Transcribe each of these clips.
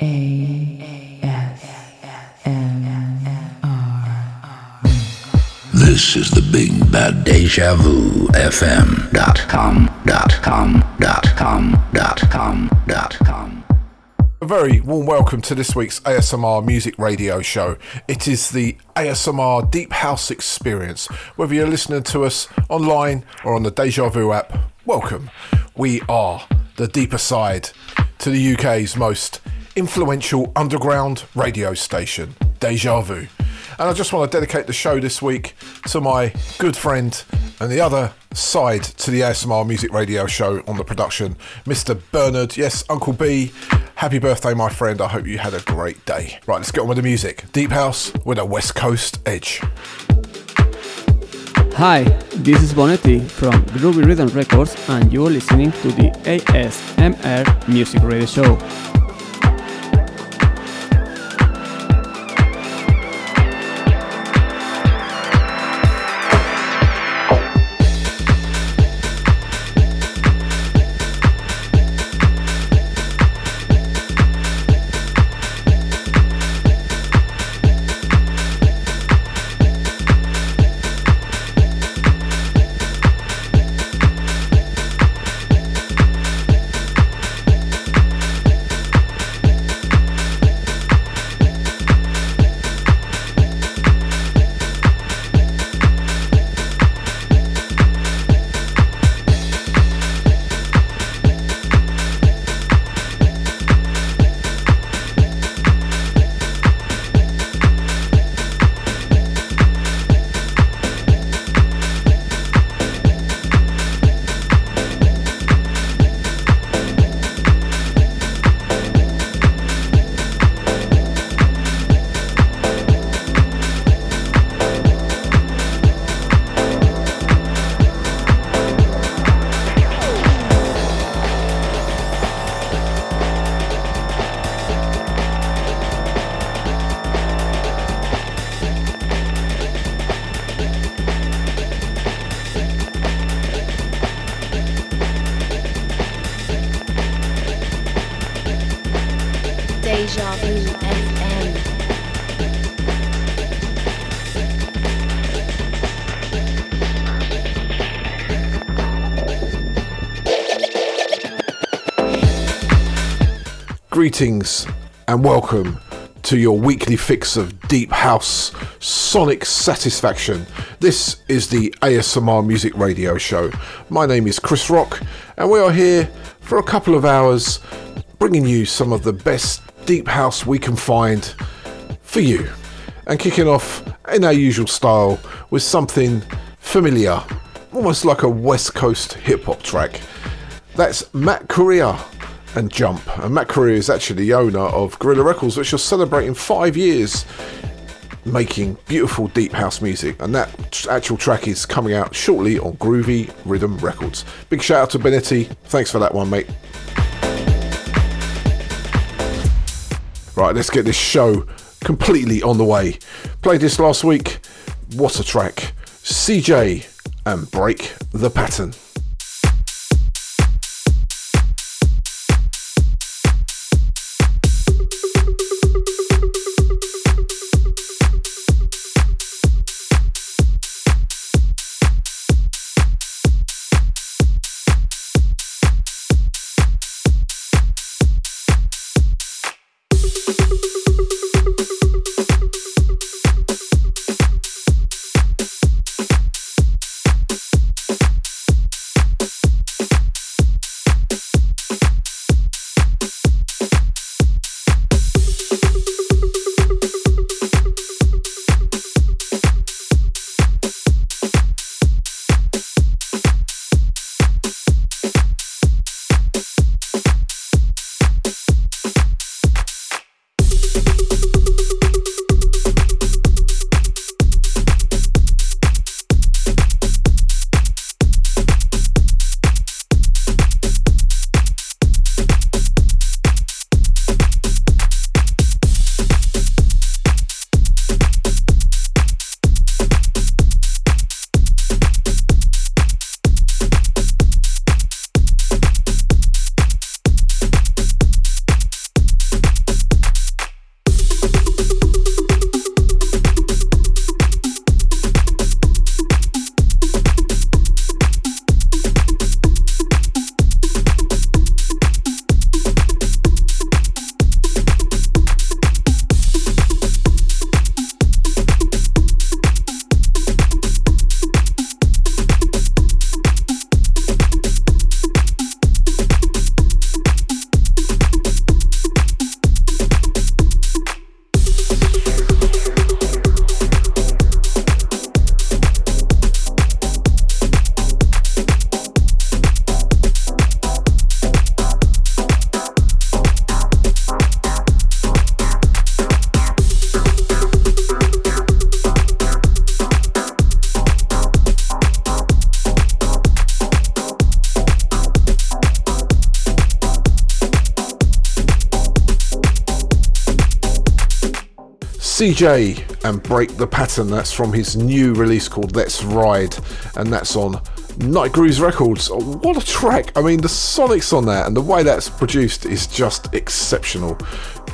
This is the big bad deja vu FM dot com dot com dot com dot com dot com. A very warm welcome to this week's ASMR Music Radio Show. It is the ASMR Deep House Experience. Whether you're listening to us online or on the Deja Vu app, welcome. We are the deeper side to the UK's most influential underground radio station, Deja Vu. And I just want to dedicate the show this week to my good friend and the other side to the ASMR Music Radio Show on the production, Mr. Bernard. Yes, Uncle B. Happy birthday, my friend. I hope you had a great day. Right, let's get on with the music. Deep House with a West Coast edge. Hi, this is Bonetti from Groovy Rhythm Records, and you're listening to the ASMR Music Radio Show. Greetings and welcome to your weekly fix of deep house sonic satisfaction. This is the ASMR Music Radio Show. My name is Chris Rock, and we are here for a couple of hours bringing you some of the best deep house we can find for you. And kicking off in our usual style with something familiar, almost like a West Coast hip hop track. That's Matt Correa and Jump. And Matt Correa is actually the owner of Gorilla Records, which are celebrating five years making beautiful deep house music. And that actual track is coming out shortly on Groovy Rhythm Records. Big shout out to Bonetti. Thanks for that one, mate. Right, let's get this show completely on the way. Played this last week. What a track. CJ and Break the Pattern. CJ and Break the Pattern. That's from his new release called Let's Ride, and that's on Nite Grooves Records. Oh, what a track! I mean, the sonics on that and the way that's produced is just exceptional.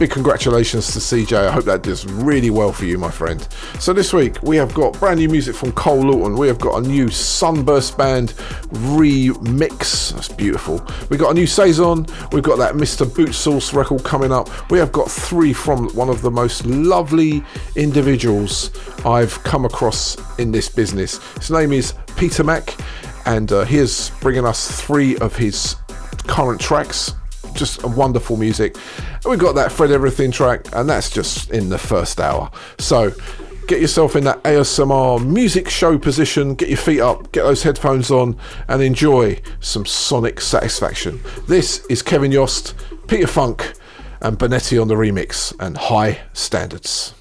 Big congratulations to CJ. I hope that does really well for you, my friend. So, this week we have got brand new music from Cole Lawton. We have got a new Sunburst Band remix. That's beautiful. We've got a new Saison. We've got that Mr. Boot Sauce record coming up. We have got three from one of the most lovely individuals I've come across in this business. His name is Peter Mack, and uh, he is bringing us three of his current tracks just wonderful music. And we've got that Fred Everything track, and that's just in the first hour. So get yourself in that ASMR music show position, get your feet up, get those headphones on, and enjoy some sonic satisfaction. This is Kevin Yost, Peter Funk, and Bonetti on the remix, and High Standards.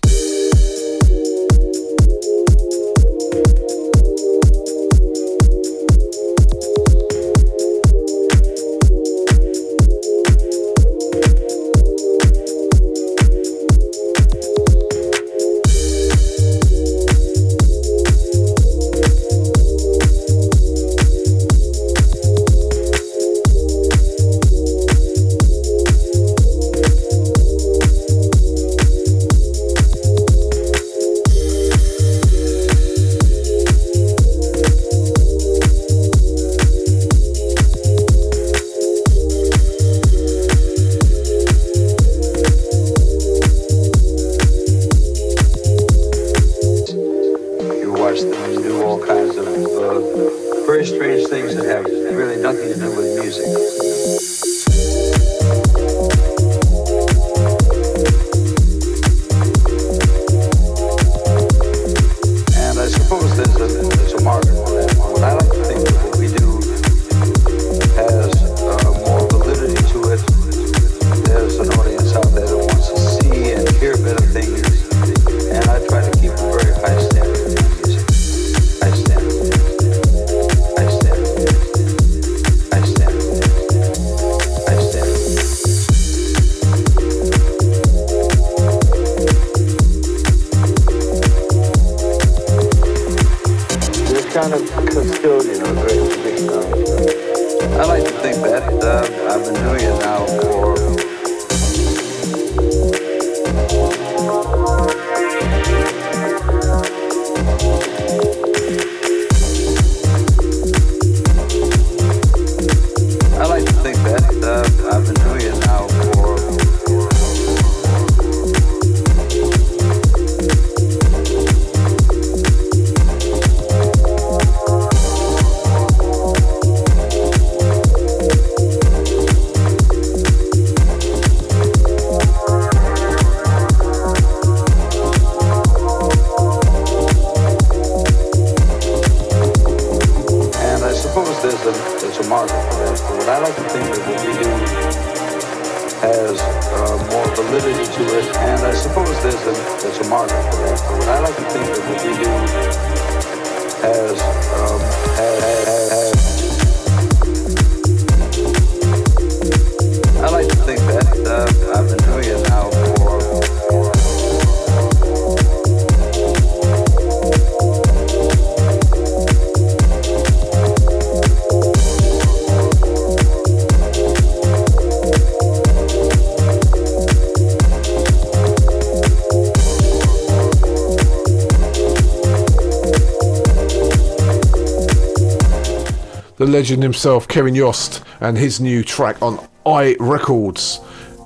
Legend himself, Kevin Yost, and his new track on I Records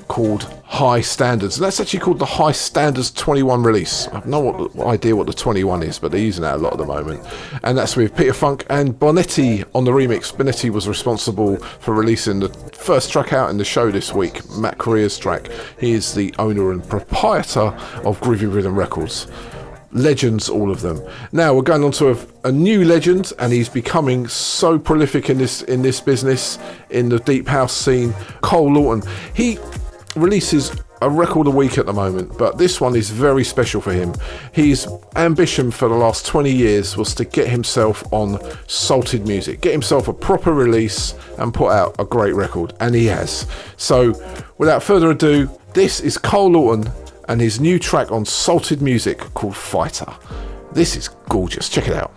called High Standards. And that's actually called the High Standards 21 release. I have no idea what the 21 is, but they're using that a lot at the moment. And that's with Peter Funk and Bonetti on the remix. Bonetti was responsible for releasing the first track out in the show this week, Matt Correa's track. He is the owner and proprietor of Groovy Rhythm Records legends, all of them. Now we're going on to a, a, new legend, and he's becoming so prolific in this in this business in the deep house scene. Cole Lawton. He releases a record a week at the moment, but this one is very special for him. His ambition for the last 20 years was to get himself on salted music, get himself a proper release, and put out a great record, and he has. So, without further ado, this is Cole Lawton and his new track on Salted Music called Fighter. This is gorgeous. Check it out.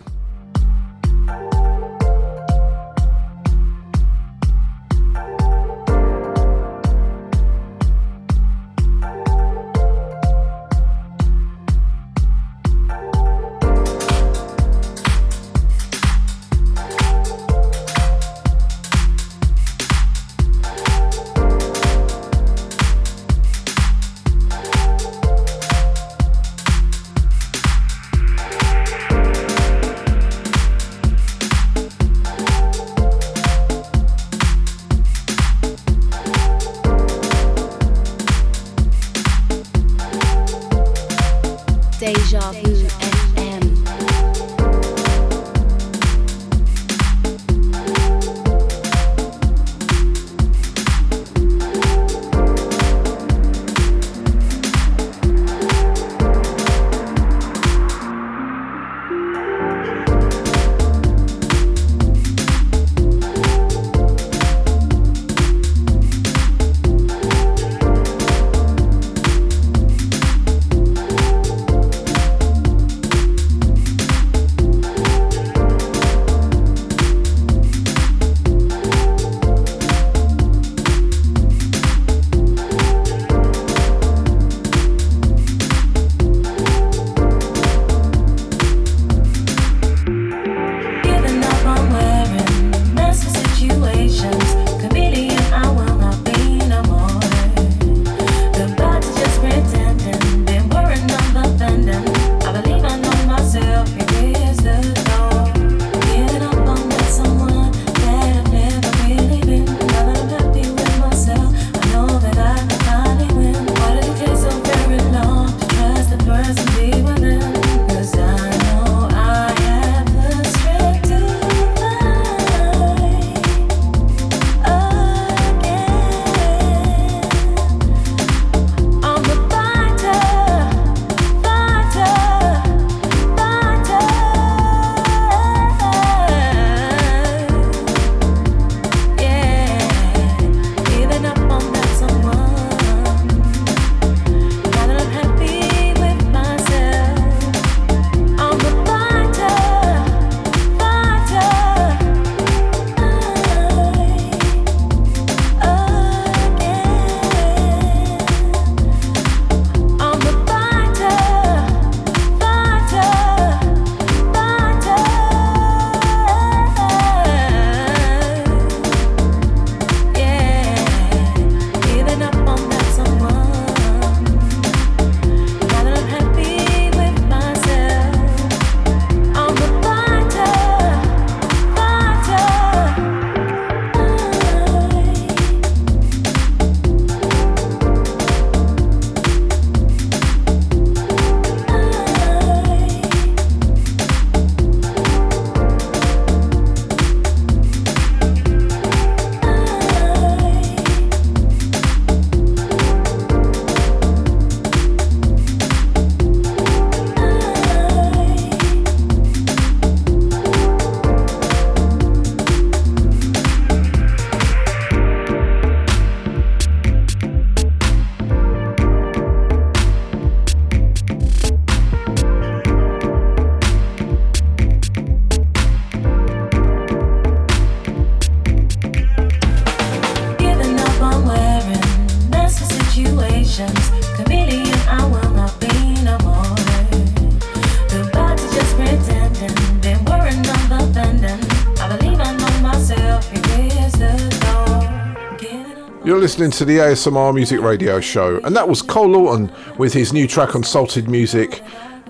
Listening to the ASMR Music Radio Show, and that was Cole Lawton with his new track on Salted Music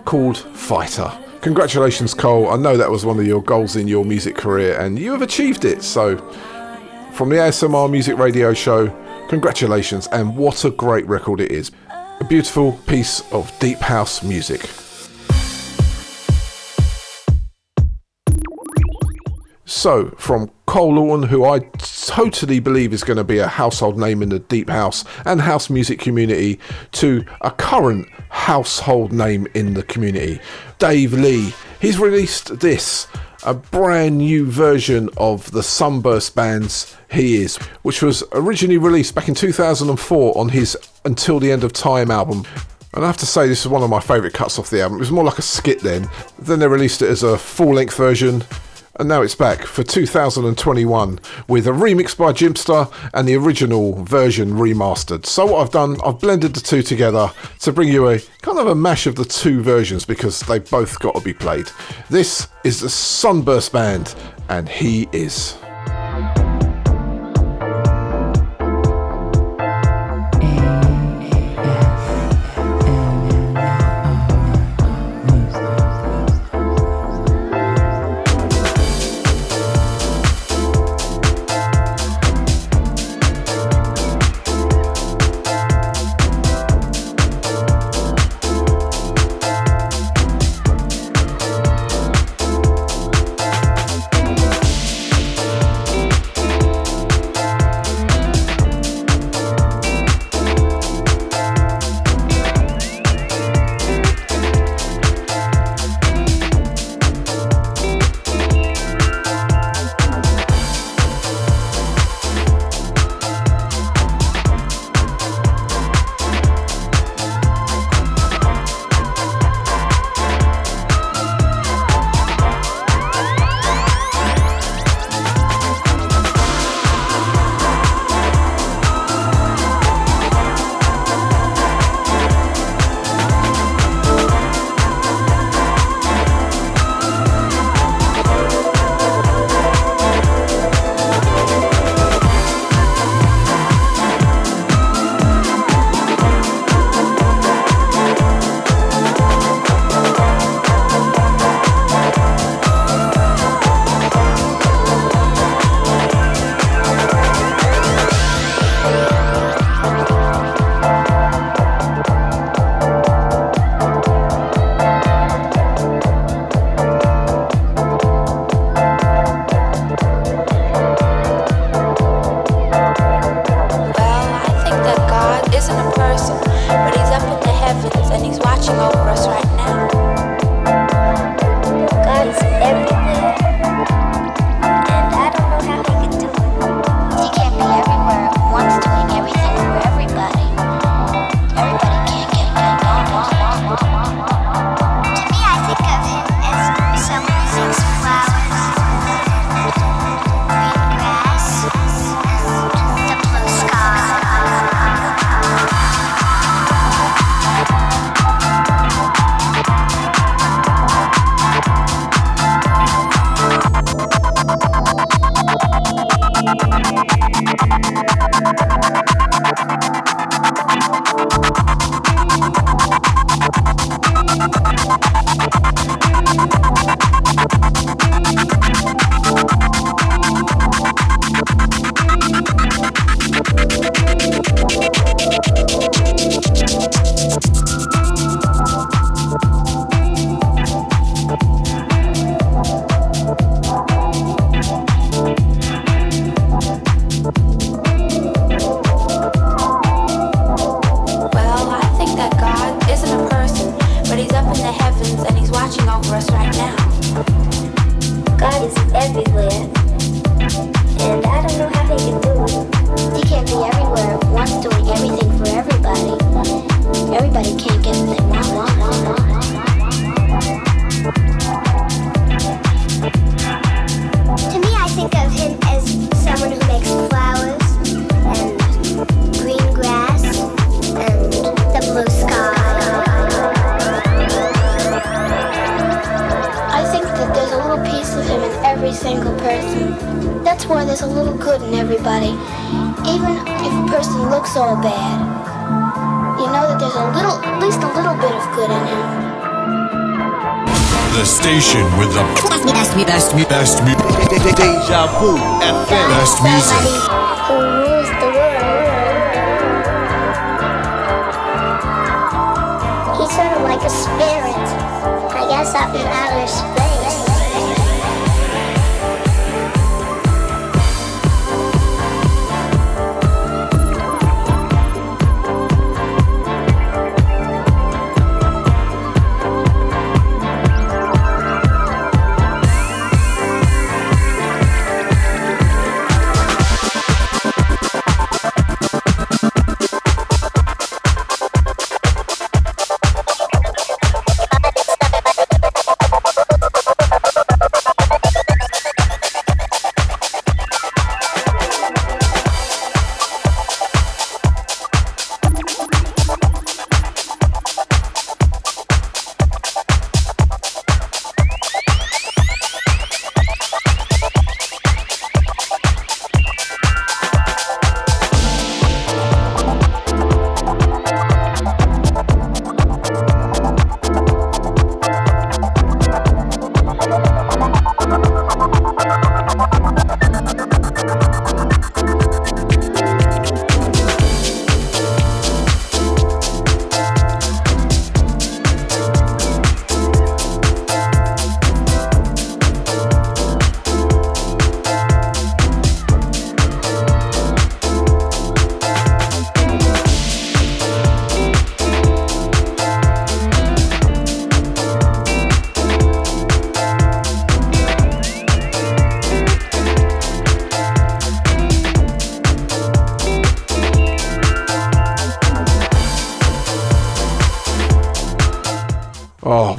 called Fighter. Congratulations, Cole. I know that was one of your goals in your music career, and you have achieved it. So, from the ASMR Music Radio Show, congratulations, and what a great record it is. A beautiful piece of deep house music. So, from Cole Lawton, who I totally believe is going to be a household name in the deep house and house music community, to a current household name in the community, Dave Lee. He's released this, a brand new version of the Sunburst Band's He Is, which was originally released back in 2004 on his Until the End of Time album. And I have to say, this is one of my favourite cuts off the album. It was more like a skit then. Then they released it as a full length version, and now it's back for 2021 with a remix by Jimpster and the original version remastered. So, what I've done, I've blended the two together to bring you a kind of a mash of the two versions because they both got to be played. This is the Sunburst Band, and he is.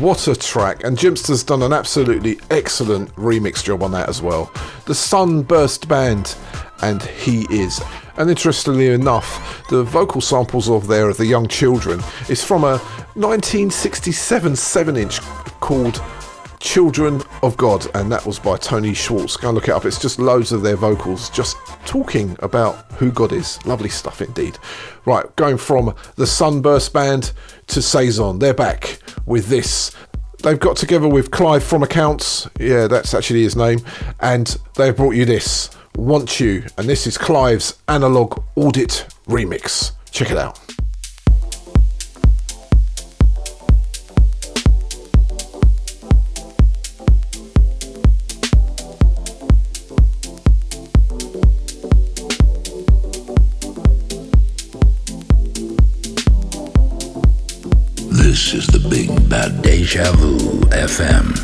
What a track. And Jimpster's done an absolutely excellent remix job on that as well. The Sunburst Band, and He Is. And interestingly enough, the vocal samples of there of the young children is from a 1967 7 inch called Children of God, and that was by Tony Schwartz. Go and look it up. It's just loads of their vocals just talking about who God is. Lovely stuff indeed. Right, going from the Sunburst Band to Saison. They're back with this. They've got together with Clive from Accounts. Yeah, that's actually his name. And they've brought you this Want You. And this is Clive's Analog Audit Remix. Check it out. This is the Big Bad Deja Vu FM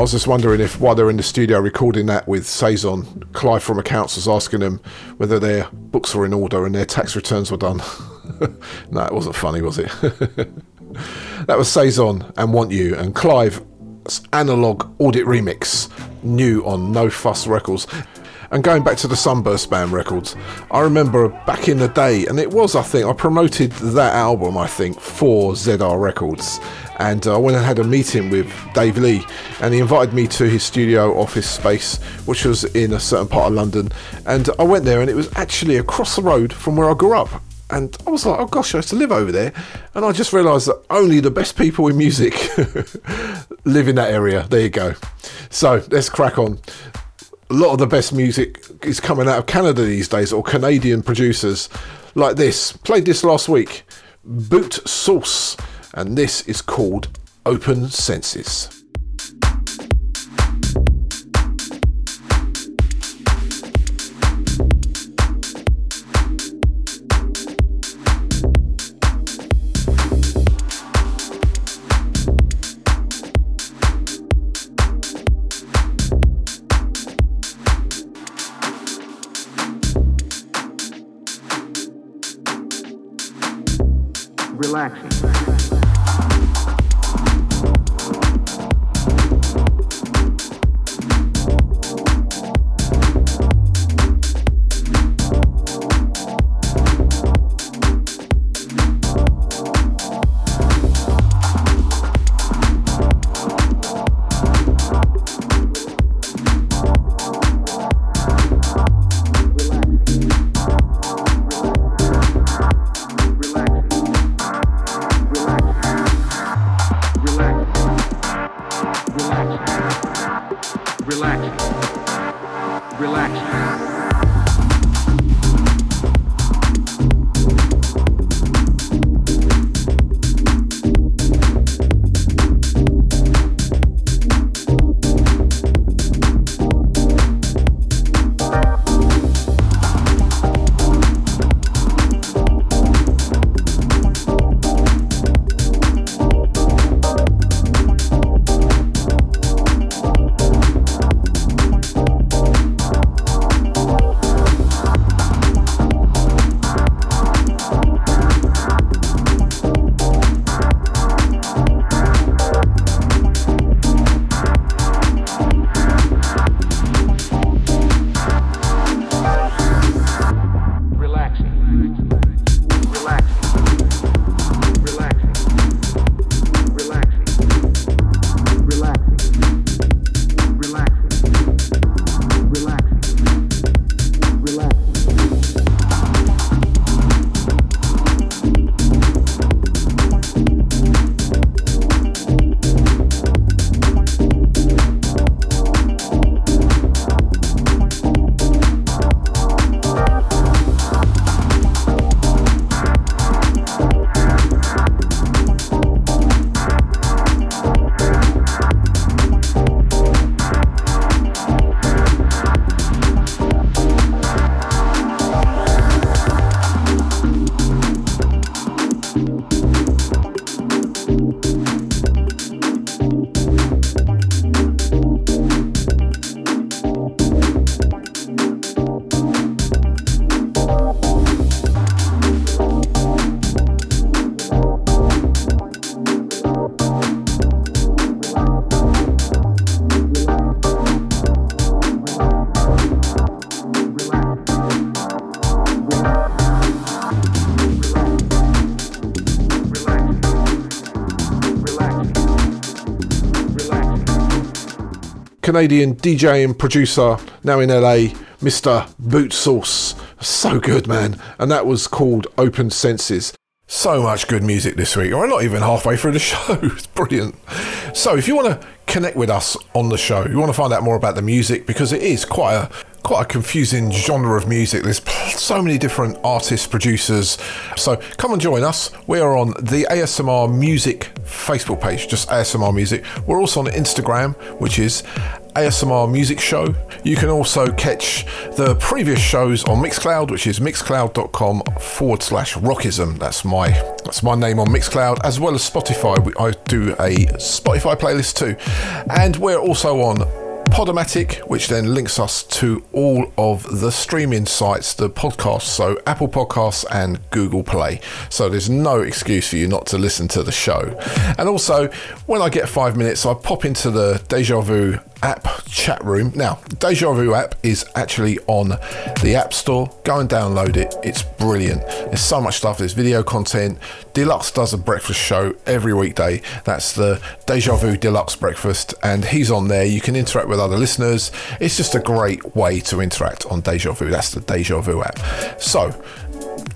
I was just wondering if while they're in the studio recording that with Saison, Clive from Accounts was asking them whether their books were in order and their tax returns were done. no, it wasn't funny, was it? that was Saison and Want You, and Clive's analog audit remix, new on No Fuss Records. And going back to the Sunburst Band records, I remember back in the day, and it was, I think, I promoted that album, I think, for ZR Records. And uh, I went and had a meeting with Dave Lee, and he invited me to his studio office space, which was in a certain part of London. And I went there, and it was actually across the road from where I grew up. And I was like, oh gosh, I used to live over there. And I just realised that only the best people in music live in that area. There you go. So let's crack on a lot of the best music is coming out of Canada these days, or Canadian producers like this. Played this last week, Boot Sauce, and this is called Open Senses. relaxing. Canadian DJ and producer, now in LA, Mr. Boot Sauce. So good, man. And that was called Open Senses. So much good music this week. We're not even halfway through the show. It's brilliant. So, if you want to connect with us on the show, you want to find out more about the music because it is quite a quite a confusing genre of music. There's so many different artists, producers. So come and join us. We are on the ASMR Music Facebook page, just ASMR Music. We're also on Instagram, which is ASMR Music Show. You can also catch the previous shows on Mixcloud, which is mixcloud.com forward slash rockism. That's my that's my name on Mixcloud, as well as Spotify. I do a Spotify playlist too. And we're also on Podomatic, which then links us to all of the streaming sites, the podcasts, so Apple Podcasts and Google Play. So there's no excuse for you not to listen to the show. And also, when I get five minutes, I pop into the Deja Vu app chat room. Now, Deja Vu app is actually on the App Store. Go and download it. It's brilliant. There's so much stuff. There's video content. Deluxe does a breakfast show every weekday. That's the Deja Vu Deluxe Breakfast, and he's on there. You can interact with other listeners. It's just a great way to interact on Deja Vu. That's the Deja Vu app. So,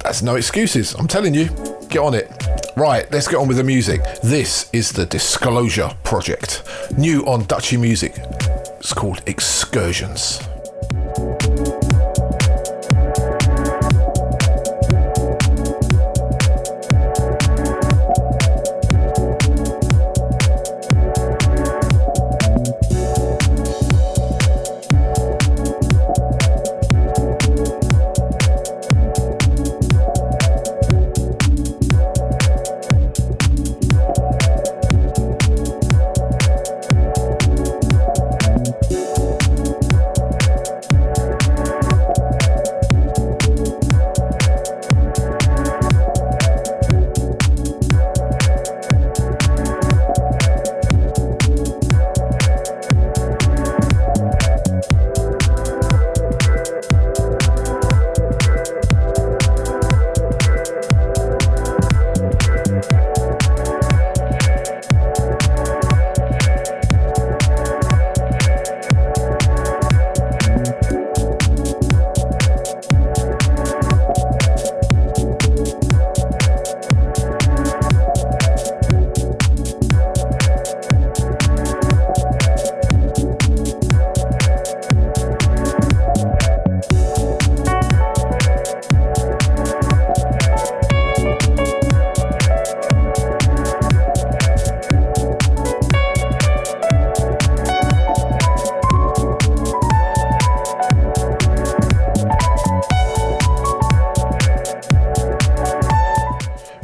that's no excuses. I'm telling you, get on it. Right, let's get on with the music. This is the Disclosure Project, new on Dutchy Music. It's called Excursions.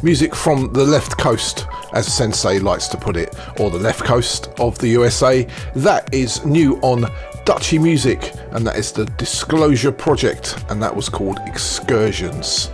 Music from the left coast, as Sensei likes to put it, or the left coast of the USA. That is new on Dutchy Music, and that is the Disclosure Project, and that was called Excursions.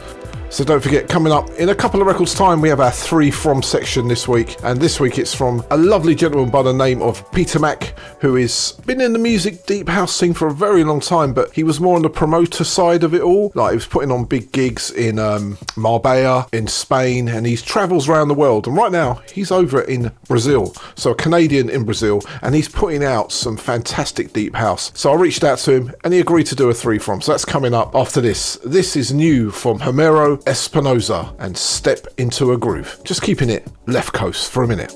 So don't forget, coming up in a couple of records' time, we have our three from section this week. And this week it's from a lovely gentleman by the name of Peter Mack, who has been in the music deep house scene for a very long time, but he was more on the promoter side of it all. Like he was putting on big gigs in um, Marbella, in Spain, and he travels around the world. And right now, he's over in Brazil. So a Canadian in Brazil, and he's putting out some fantastic deep house. So I reached out to him, and he agreed to do a three from. So that's coming up after this. This is new from Homero Espinosa and Step into a Groove. Just keeping it left coast for a minute.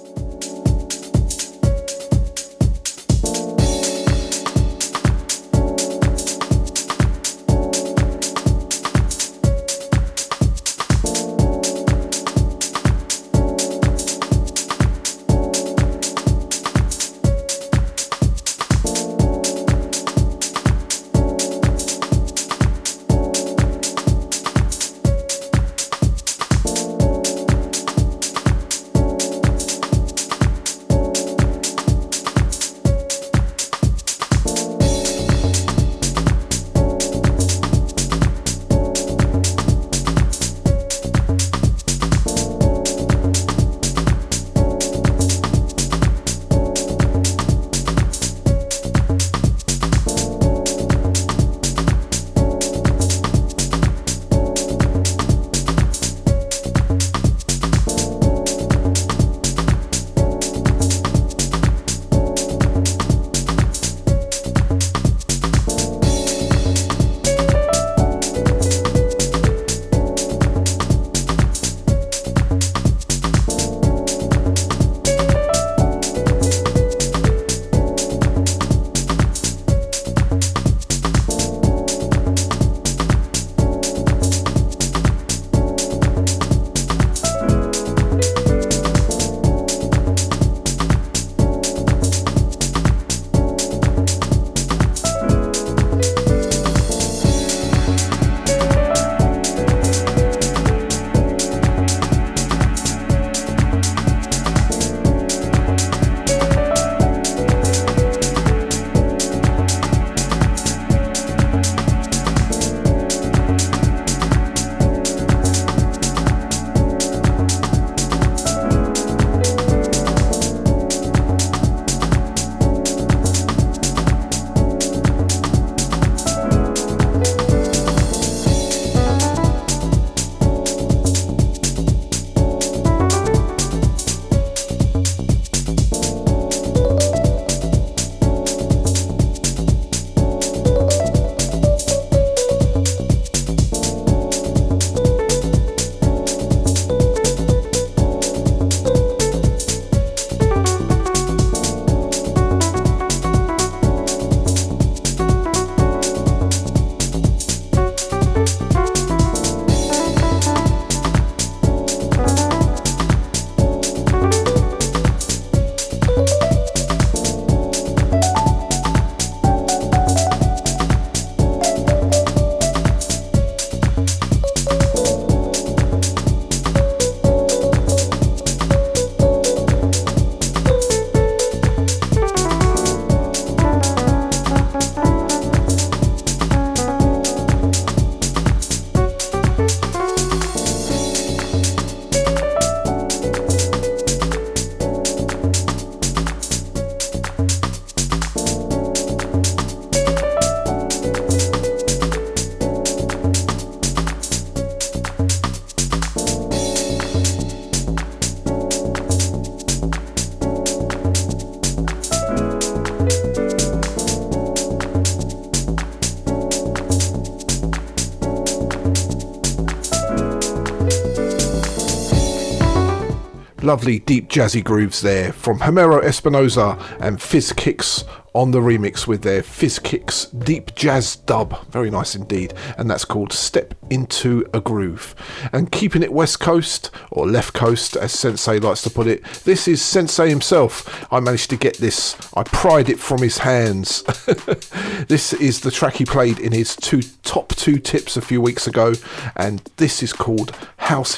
Lovely deep jazzy grooves there from Homero Espinosa and Fizz Kicks on the remix with their Fizz Kicks deep jazz dub. Very nice indeed. And that's called Step Into a Groove. And keeping it West Coast, or Left Coast as Sensei likes to put it, this is Sensei himself. I managed to get this, I pried it from his hands. this is the track he played in his two top two tips a few weeks ago. And this is called House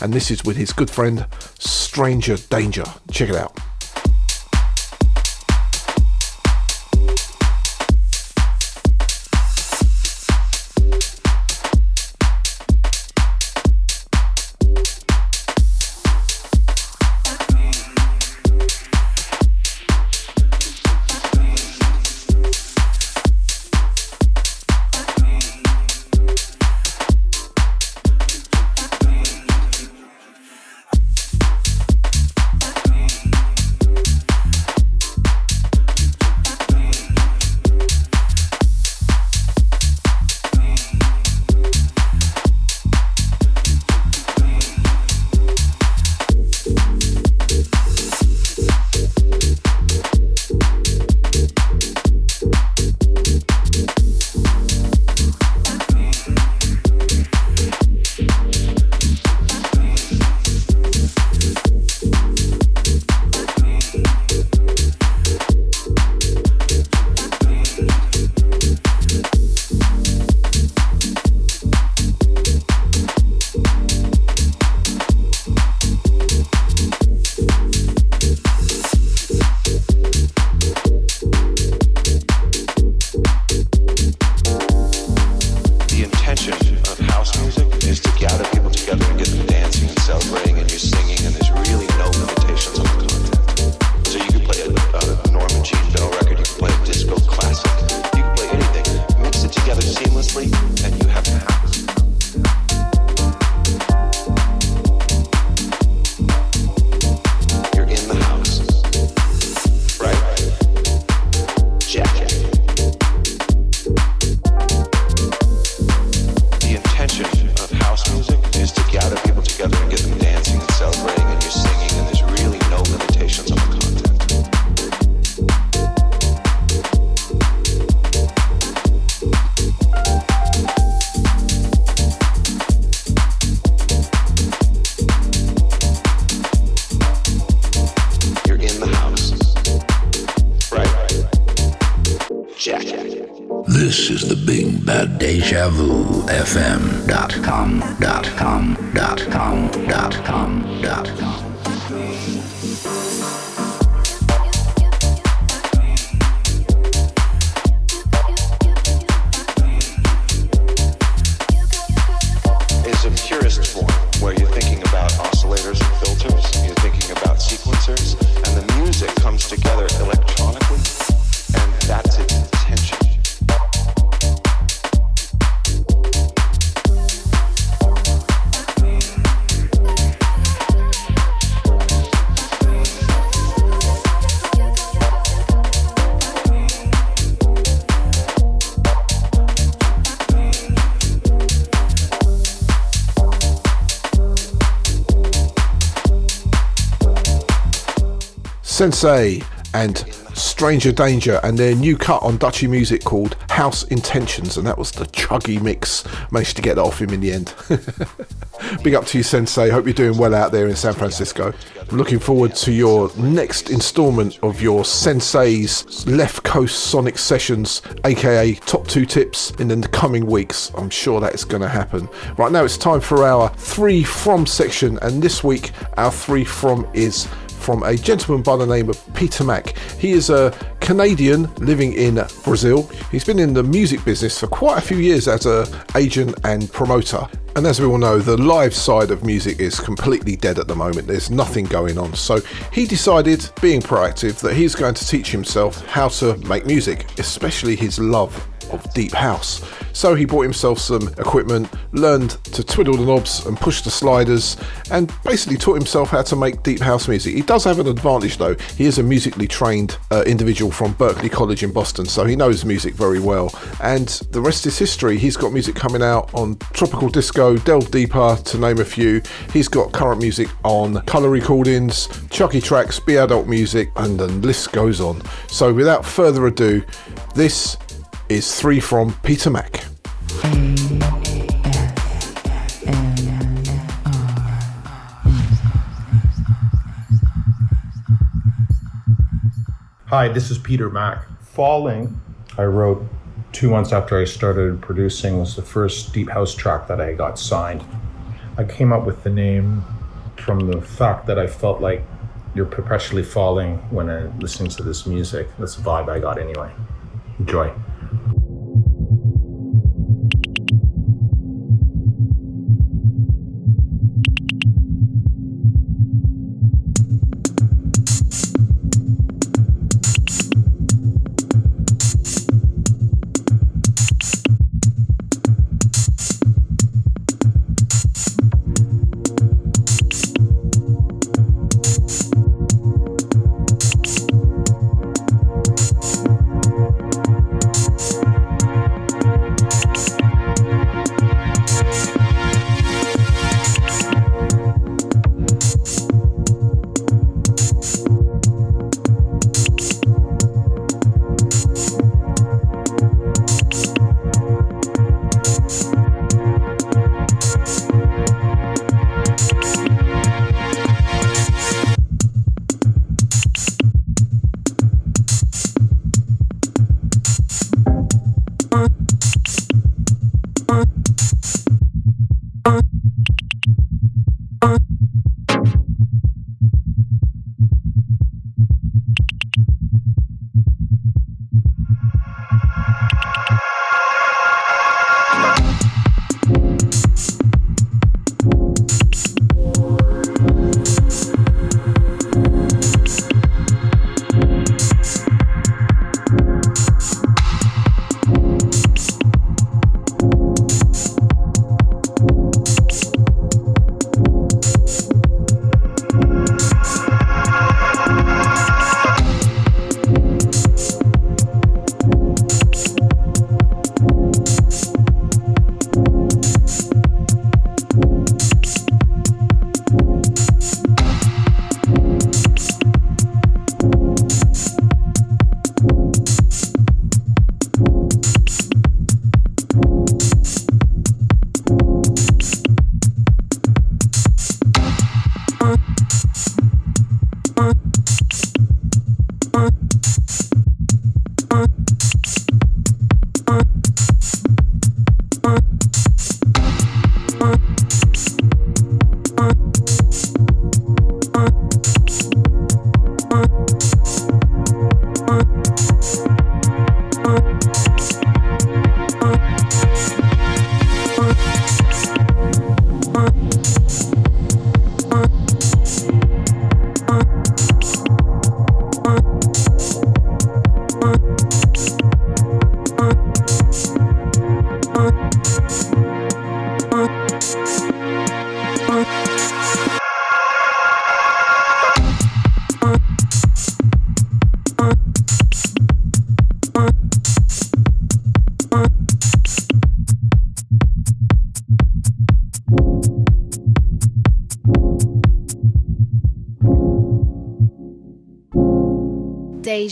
And this is with his good friend Stranger Danger. Check it out. FM. Sensei and Stranger Danger and their new cut on Dutchy music called House Intentions, and that was the chuggy mix. Managed to get that off him in the end. Big up to you, Sensei. Hope you're doing well out there in San Francisco. Looking forward to your next installment of your Sensei's Left Coast Sonic Sessions, aka Top 2 Tips, in the coming weeks. I'm sure that is going to happen. Right now, it's time for our three from section, and this week, our three from is from a gentleman by the name of Peter Mack. He is a Canadian living in Brazil. He's been in the music business for quite a few years as an agent and promoter. And as we all know, the live side of music is completely dead at the moment. There's nothing going on. So he decided, being proactive, that he's going to teach himself how to make music, especially his love of deep house. So he bought himself some equipment, learned to twiddle the knobs and push the sliders, and basically taught himself how to make deep house music. He does have an advantage though, he is a musically trained uh, individual from Berklee College in Boston, so he knows music very well. And the rest is history. He's got music coming out on Tropical Disco, Delve Deeper, to name a few. He's got current music on Colour Recordings, Chucky Tracks, Be Adult Music, and the list goes on. So without further ado, this is three from Peter Mac. Hi, this is Peter Mac. Falling, I wrote two months after I started producing, was the first deep house track that I got signed. I came up with the name from the fact that I felt like you're perpetually falling when I'm listening to this music. That's the vibe I got anyway. Enjoy. Thank you.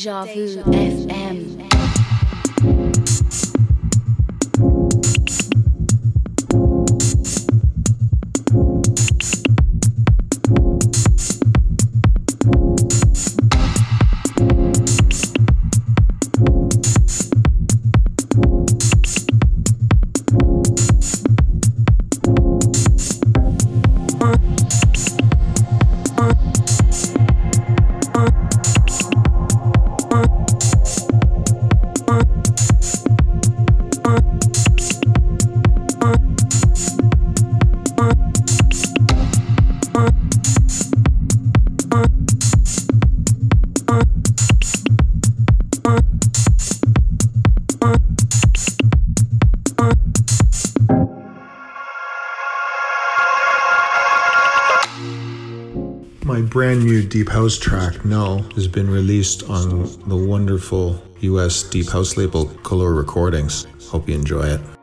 Deja Vu Deep House track, No, has been released on the wonderful US Deep House label Color Recordings. Hope you enjoy it.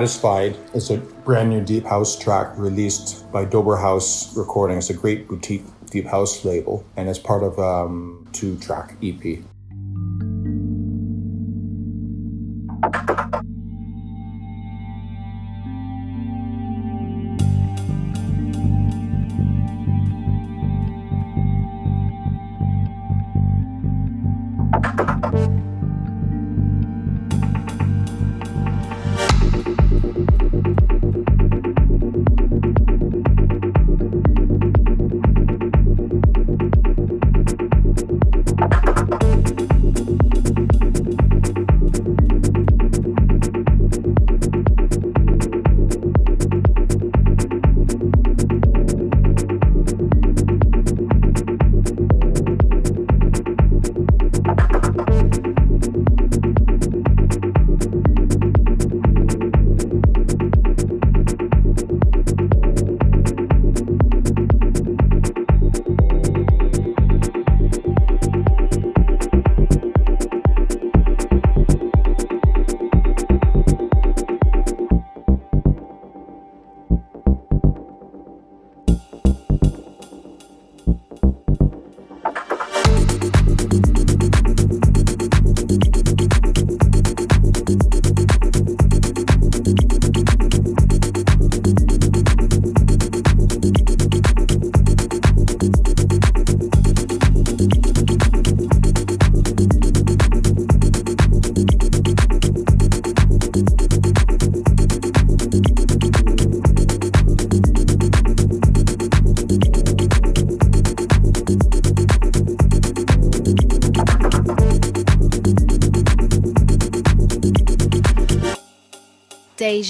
Satisfied is a brand new deep house track released by Dober House Recordings, a great boutique deep house label, and it's part of a um, two track EP.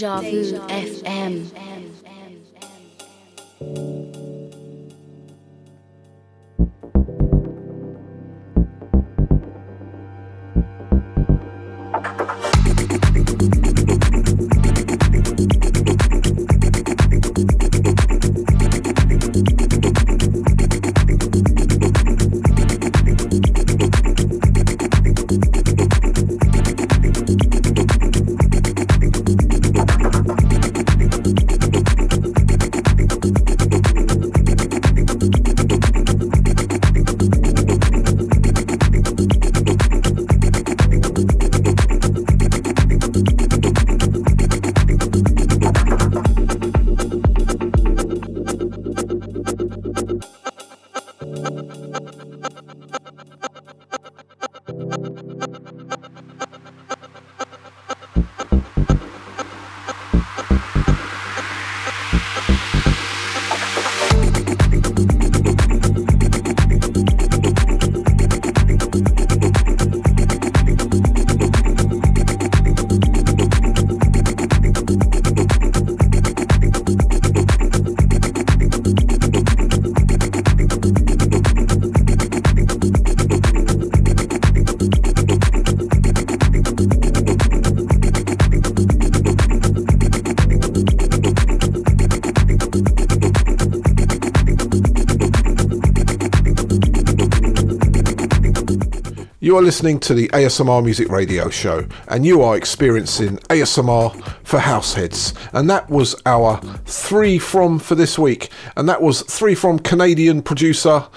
Deja Vu You are listening to the ASMR Music Radio Show, and you are experiencing ASMR for househeads. And that was our three from for this week, and that was three from Canadian producer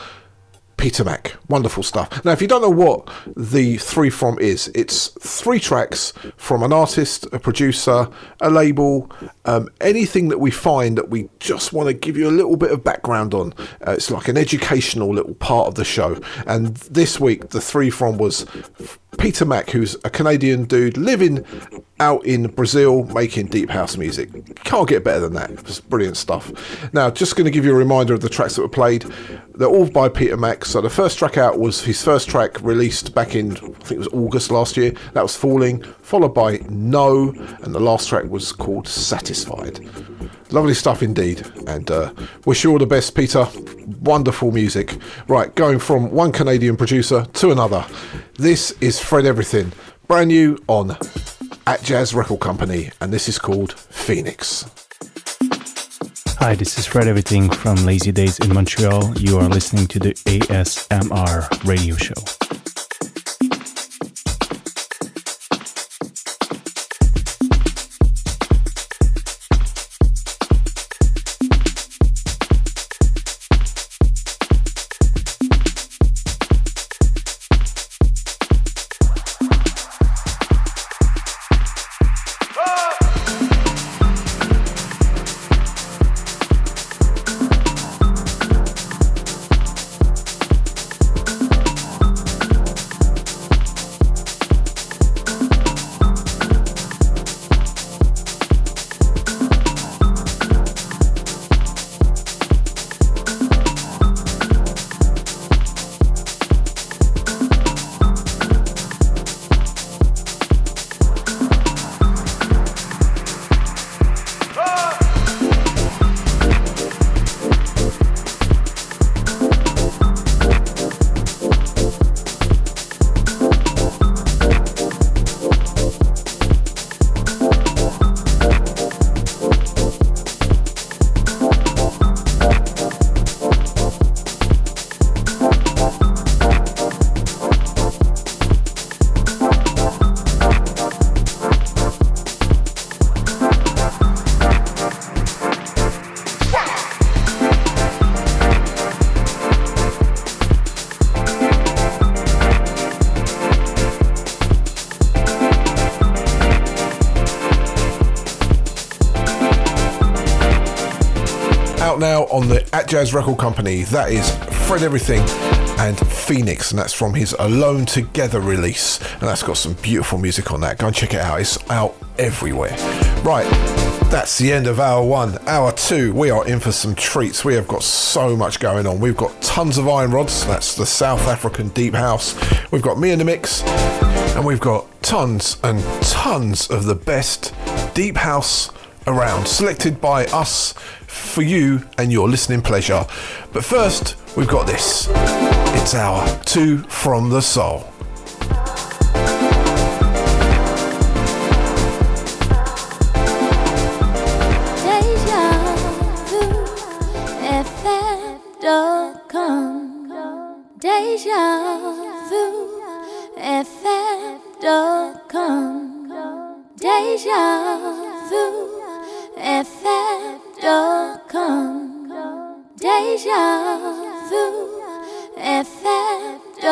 Peter Mac. Wonderful stuff. Now, if you don't know what the three from is, it's three tracks from an artist, a producer, a label, um, anything that we find that we just want to give you a little bit of background on. Uh, it's like an educational little part of the show. And this week, the three from was Peter Mac, who's a Canadian dude living out in Brazil making deep house music. Can't get better than that. It's brilliant stuff. Now, just going to give you a reminder of the tracks that were played. They're all by Peter Mac. So the first track out was his first track released back in, I think it was August last year. That was Falling, followed by No, and the last track was called Satisfied. Lovely stuff indeed, and uh, wish you all the best, Peter. Wonderful music. Right, going from one Canadian producer to another. This is Fred Everything, brand new on Atjazz Record Company, and this is called Phoenix. Hi, this is Fred Everything from Lazy Days in Montreal. You are listening to the ASMR radio show. On the Atjazz Record Company. That is Fred Everything and Phoenix, and that's from his Alone Together release. And that's got some beautiful music on that. Go and check it out. It's out everywhere. Right, that's the end of hour one. Hour two, we are in for some treats. We have got so much going on. We've got tons of iron rods. That's the South African deep house. We've got me in the mix, and we've got tons and tons of the best deep house around, selected by us for you and your listening pleasure. But first, we've got this. It's our two from the soul. Deja vu FM.com Deja vu FM.com Deja vu FM.com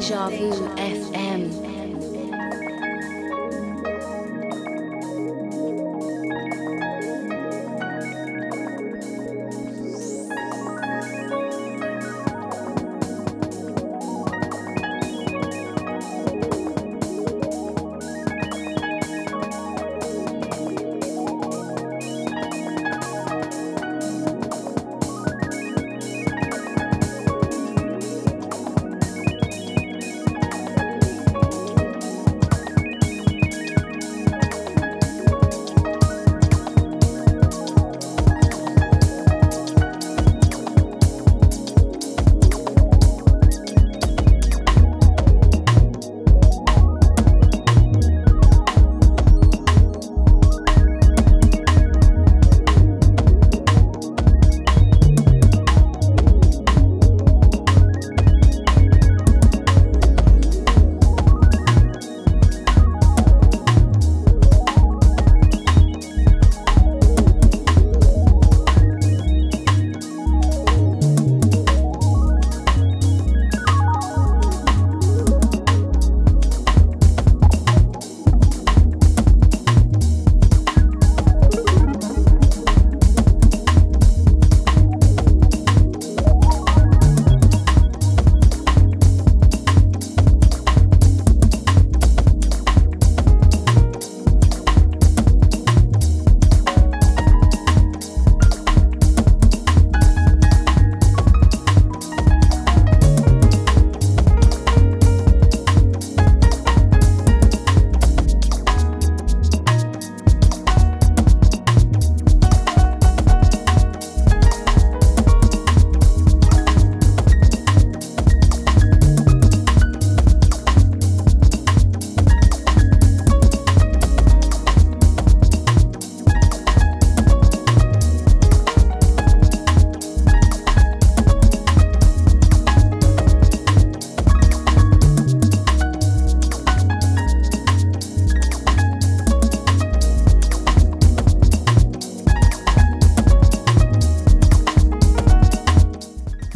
Deja Vu FM.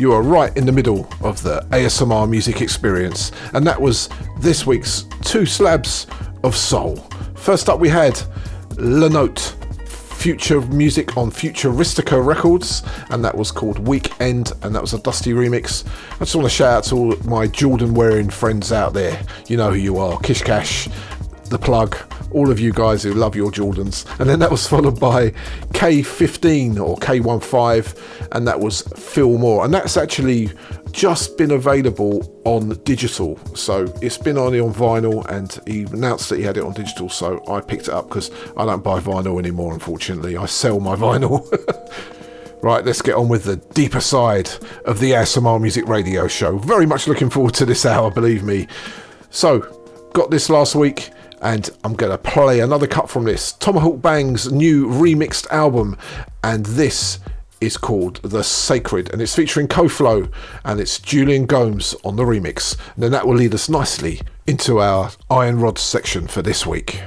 You are right in the middle of the ASMR music experience, and that was this week's two slabs of soul. First up, we had La Note future music on Futuristica Records, and that was called Weekend, and that was a Dusty remix. I just want to shout out to all my Jordan wearing friends out there. You know who you are Kish Cash, The Plug, all of you guys who love your Jordans. And then that was followed by K15 or K15, and that was Phil Moore. And that's actually just been available on digital. So it's been only on vinyl, and he announced that he had it on digital. So I picked it up because I don't buy vinyl anymore, unfortunately. I sell my vinyl. Right, let's get on with the deeper side of the ASMR Music Radio Show. Very much looking forward to this hour, believe me. So, got this last week, and I'm going to play another cut from this Tomahawk Bang's new remixed album, and this is called The Sacred, and it's featuring Koflo, and it's Julian Gomes on the remix. And then that will lead us nicely into our Iron Rod section for this week.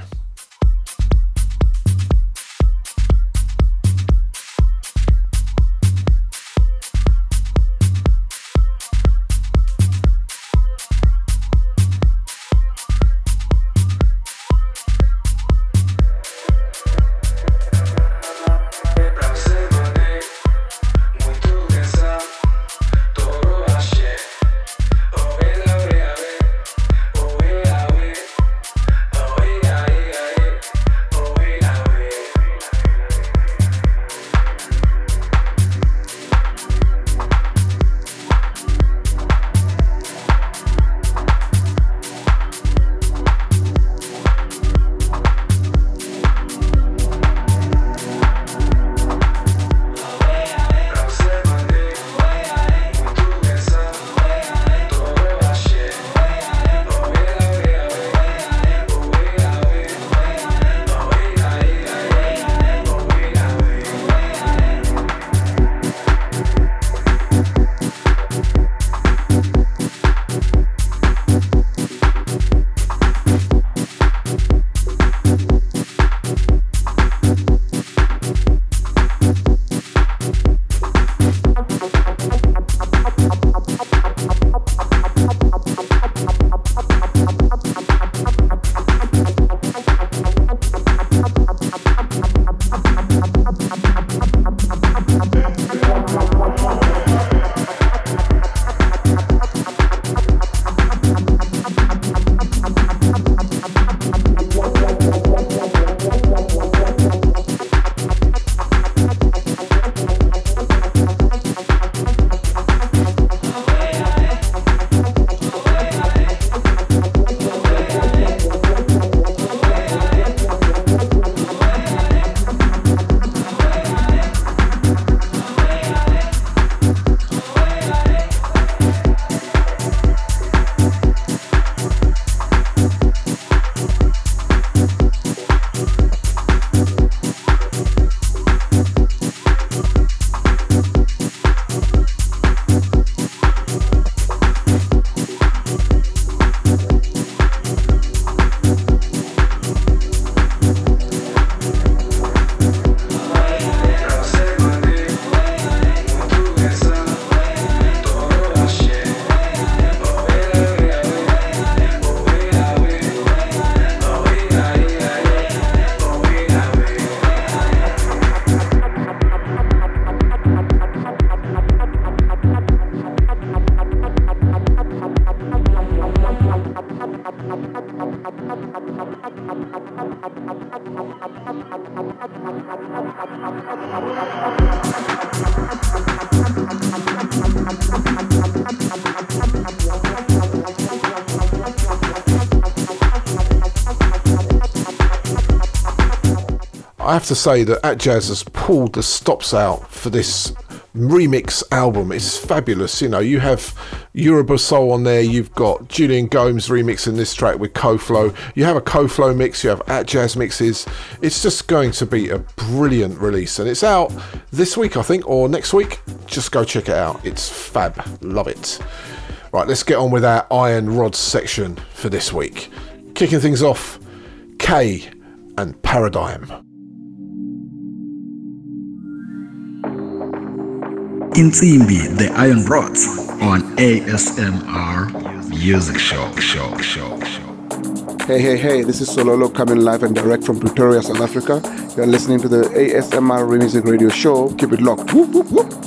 I have to say that Atjazz has pulled the stops out for this remix album. It's fabulous. You know, you have Yoruba Soul on there, you've got Julian Gomes remixing this track with Koflo, you have a Koflo mix, you have Atjazz mixes. It's just going to be a brilliant release, and it's out this week, I think, or next week. Just go check it out. It's fab. Love it. Right, let's get on with our Iron Rods section for this week. Kicking things off, K and Paradigm. Insimbi, the Iron Rods on ASMR Music Show. Show, show, show. Hey, hey, hey, this is Sololo coming live and direct from Pretoria, South Africa. You're listening to the ASMR Music Radio Show. Keep it locked. Whoop, whoop, whoop.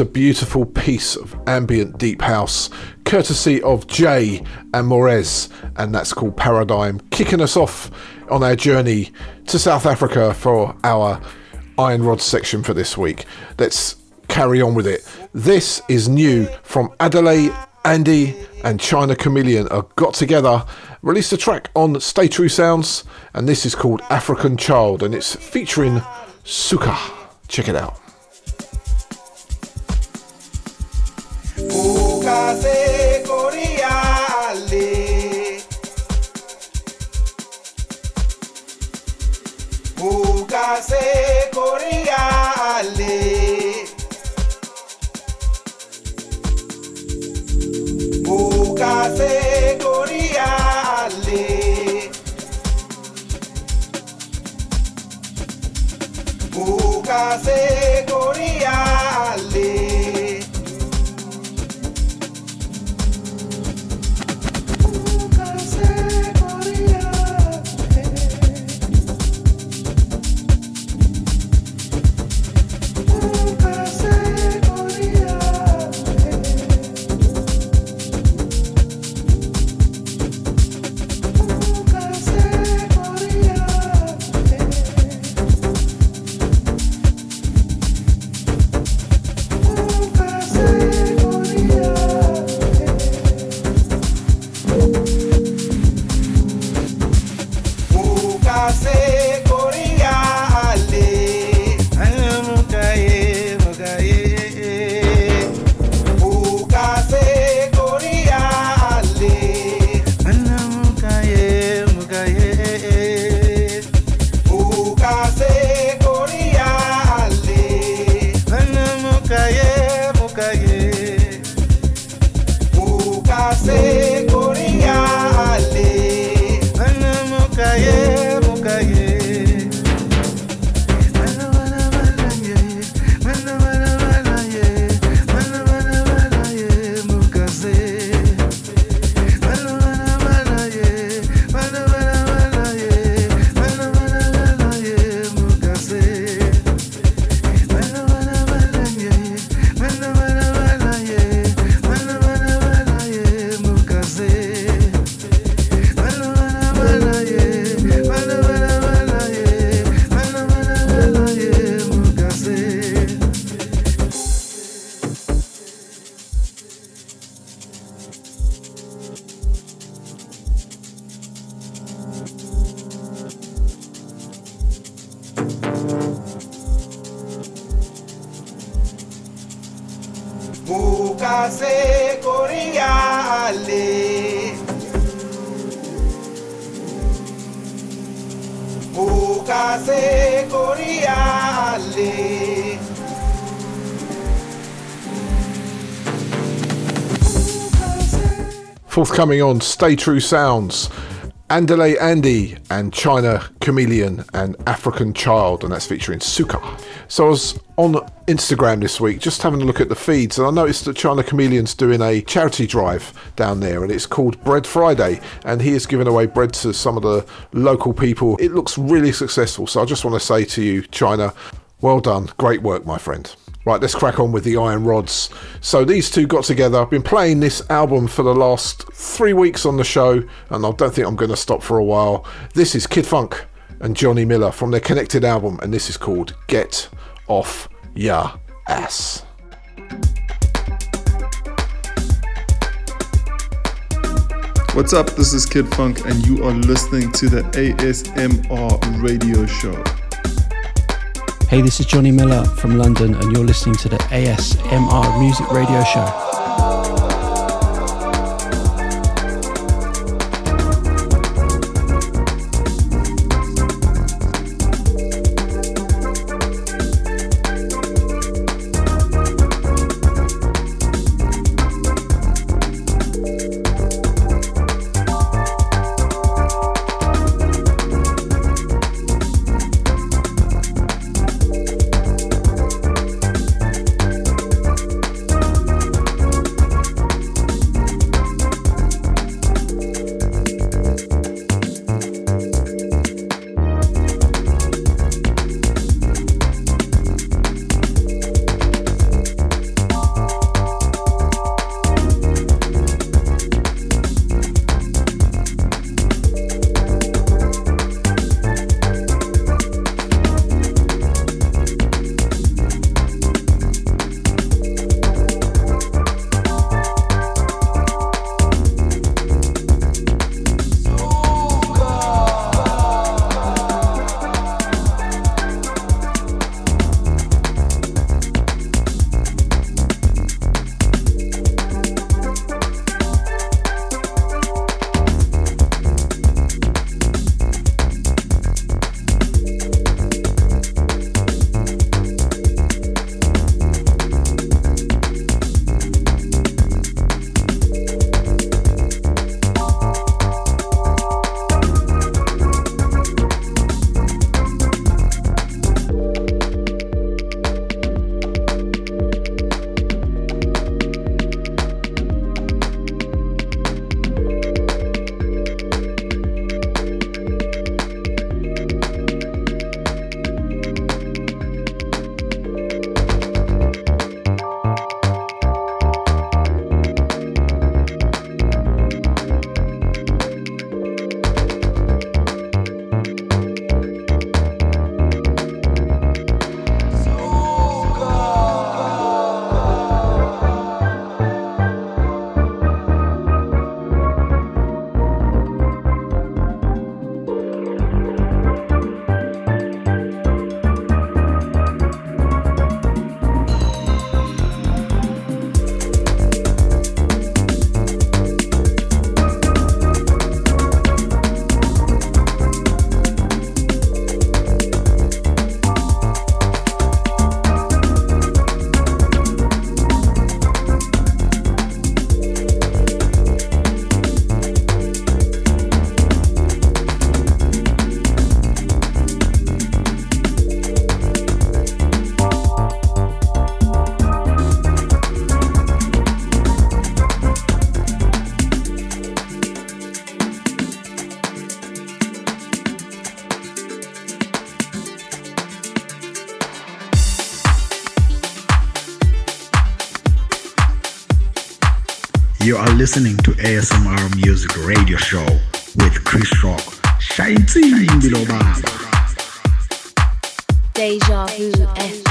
A beautiful piece of ambient deep house, courtesy of Jay and Morez, and that's called Paradigm, kicking us off on our journey to South Africa for our Iron Rod section for this week. Let's carry on with it. This is new from Adelaide, Andy, and China Chameleon are got together, released a track on Stay True Sounds, and this is called African Child, and it's featuring Suka. Check it out. Forthcoming on Stay True Sounds, Andale Andy and China Chameleon and African Child, and that's featuring Suka. So I was on Instagram this week just having a look at the feeds, and I noticed that China Chameleon's doing a charity drive down there, and it's called Bread Friday, and he is giving away bread to some of the local people. It looks really successful, so I just want to say to you, China, well done, great work, my friend. Right, let's crack on with the Iron Rods. So these two got together. I've been playing this album for the last three weeks on the show, and I don't think I'm going to stop for a while. This is Kid Fonque and Johnny Miller from their connected album, and this is called Get Off Ya Ass. What's up? This is Kid Fonque, and you are listening to the ASMR radio show. Hey, this is Johnny Miller from London, and you're listening to the ASMR Music Radio Show. Listening to ASMR Music Radio Show with Chris Rock. Shine below Deja Vu eh.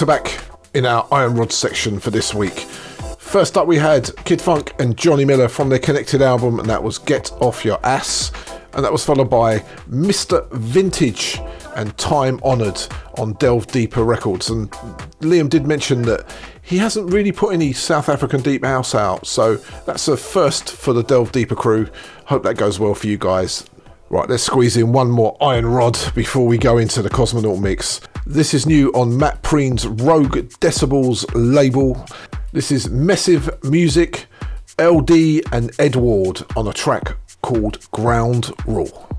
To back in our Iron Rod section for this week. First up, we had Kid Fonque and Johnny Miller from their connected album, and that was Get Off Your Ass. And that was followed by Mr. Vintage and Time Honoured on Delve Deeper Records. And Liam did mention that he hasn't really put any South African Deep House out, so that's a first for the Delve Deeper crew. Hope that goes well for you guys. Right, let's squeeze in one more Iron Rod before we go into the Cosmonaut mix. This is new on Matt Preen's Rogue Decibels label. This is Massive Music, LD and Edward on a track called Ground Rule.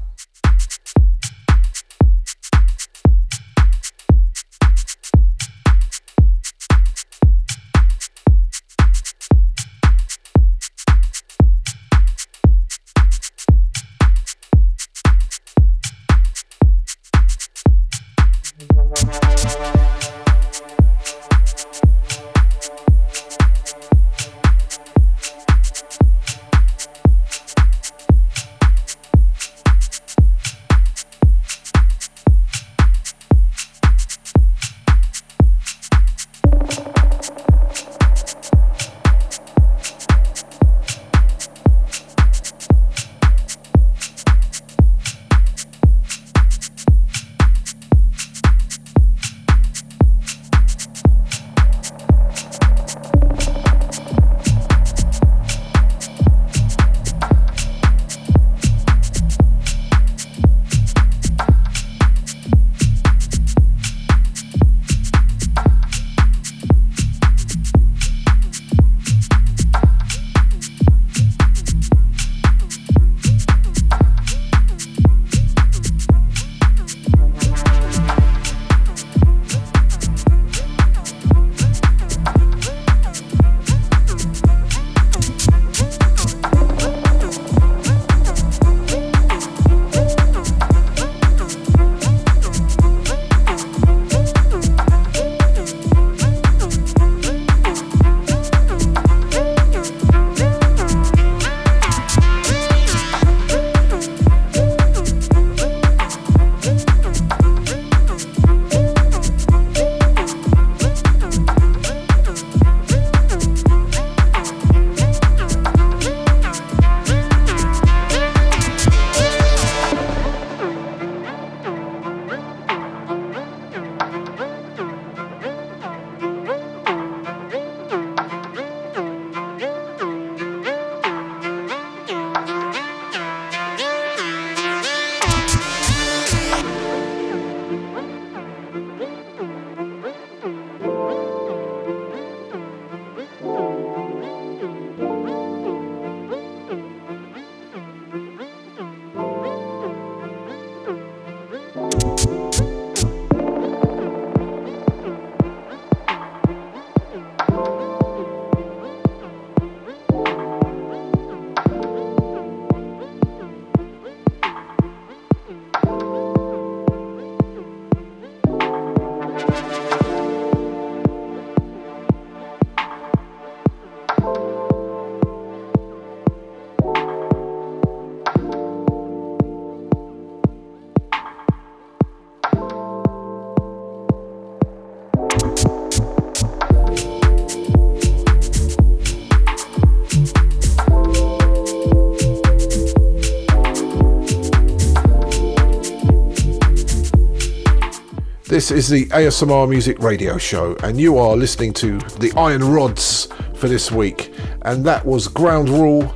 This is the ASMR Music Radio Show, and you are listening to the Iron Rods for this week. And that was Ground Rule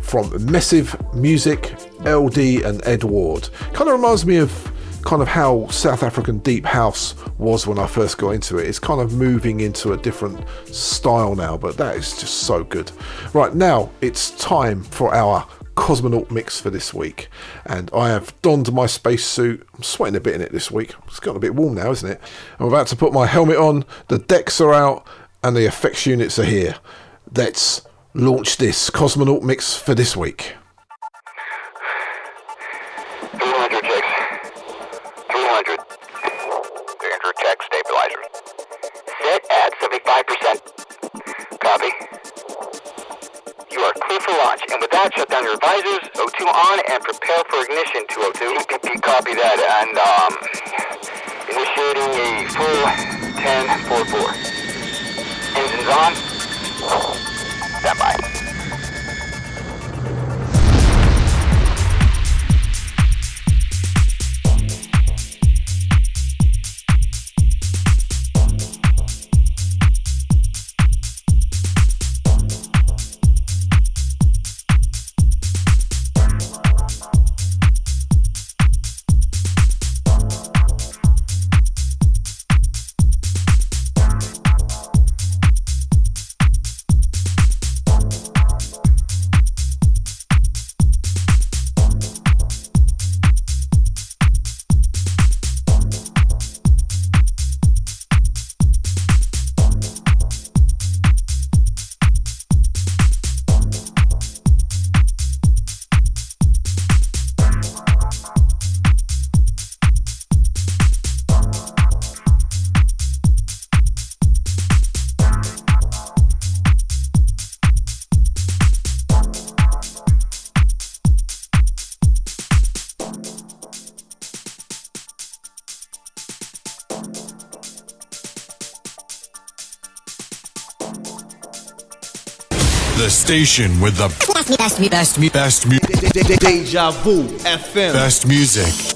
from Massive Music, LD, and Ed Ward. Kind of reminds me of kind of how South African deep house was when I first got into it. It's kind of moving into a different style now, but that is just so good. Right now, it's time for our Cosmonaut mix for this week. And I have donned my spacesuit. I'm sweating a bit in it this week. It's gotten a bit warm now, isn't it? I'm about to put my helmet on, the decks are out, and the effects units are here. Let's launch this Cosmonaut mix for this week. Shut down your visors, O2 on, and prepare for ignition, 202. EPP, copy that, and, um, initiating a full 10-4-4. Engines on. Stand by. Station with the best, best, best, best, best, Deja Vu FM. best music.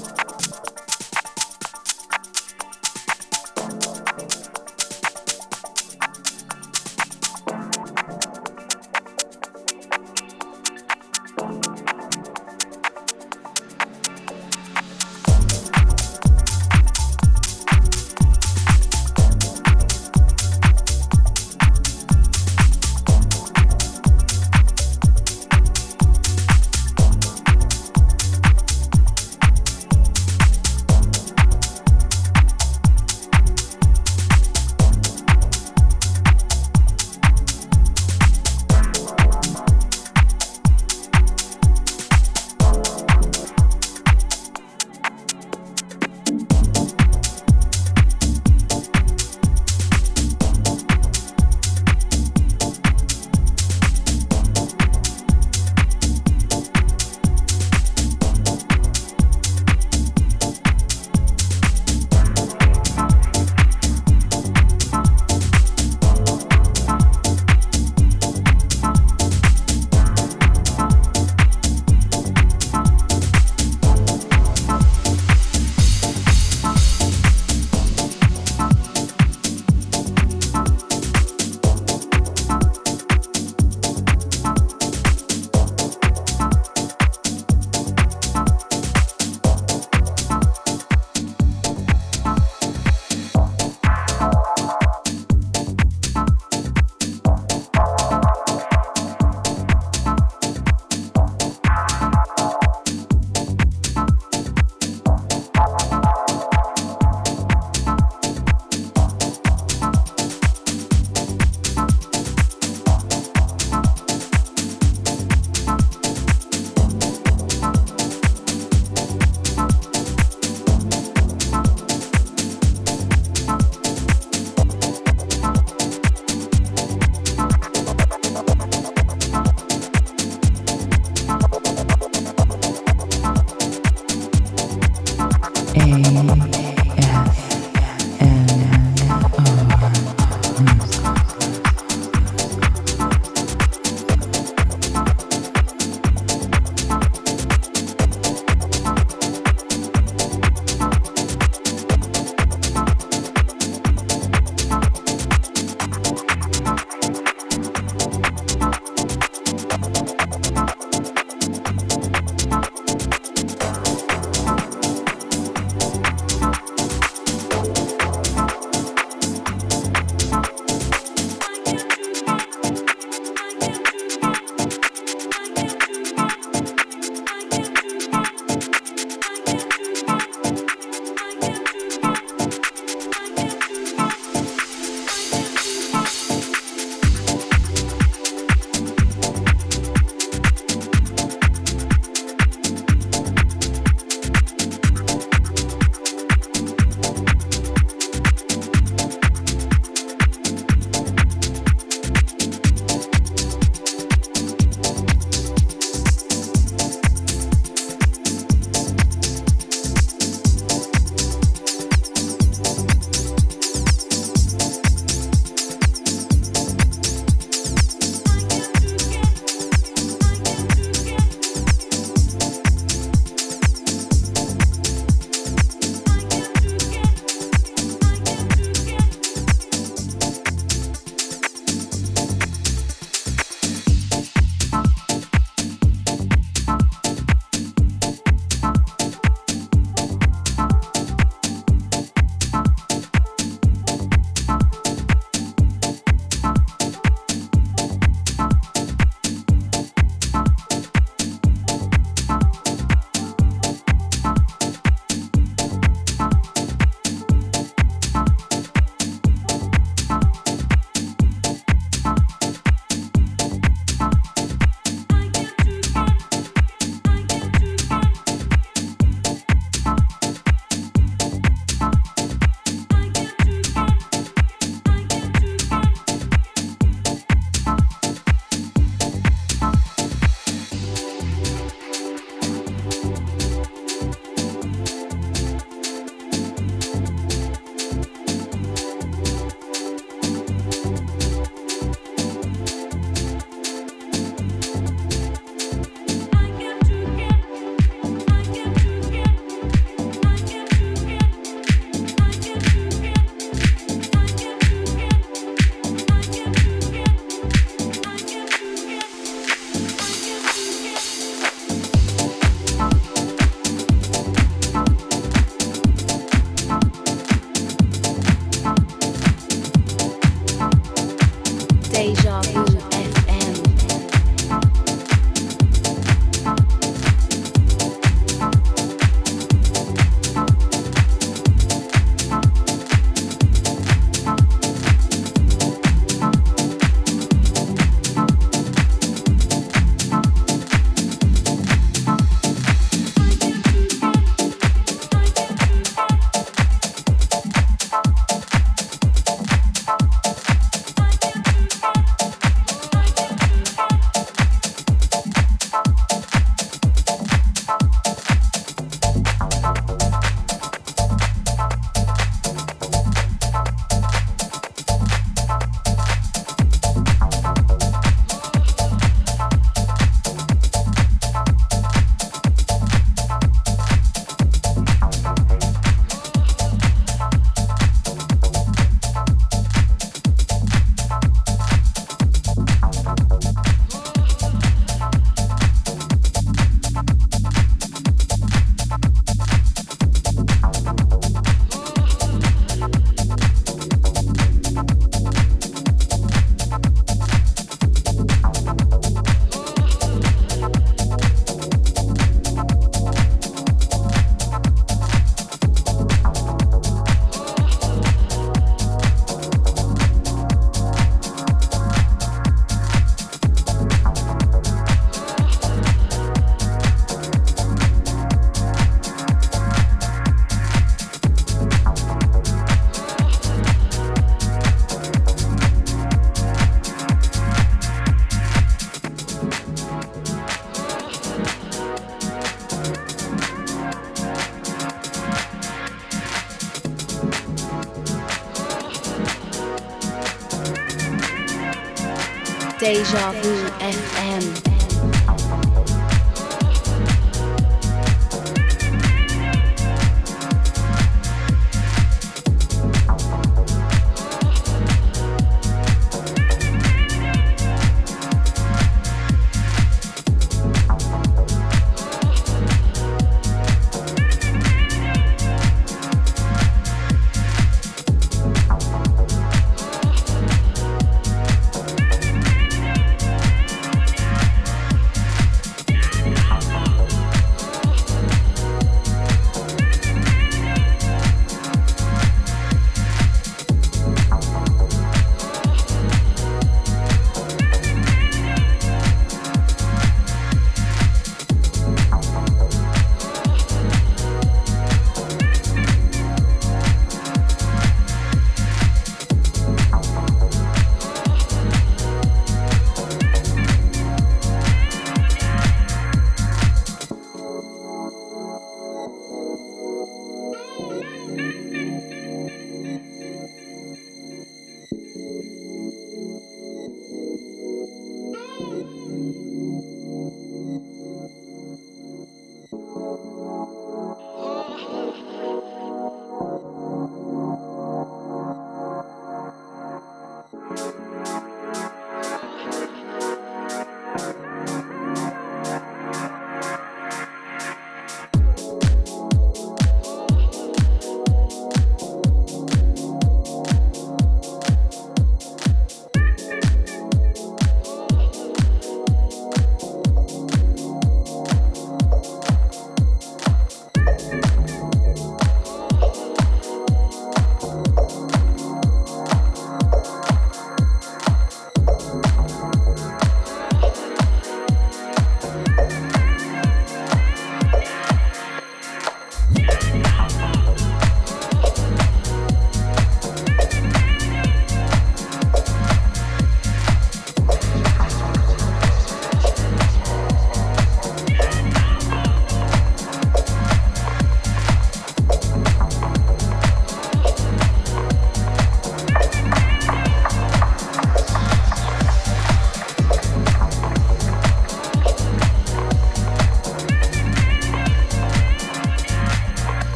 Deja Vu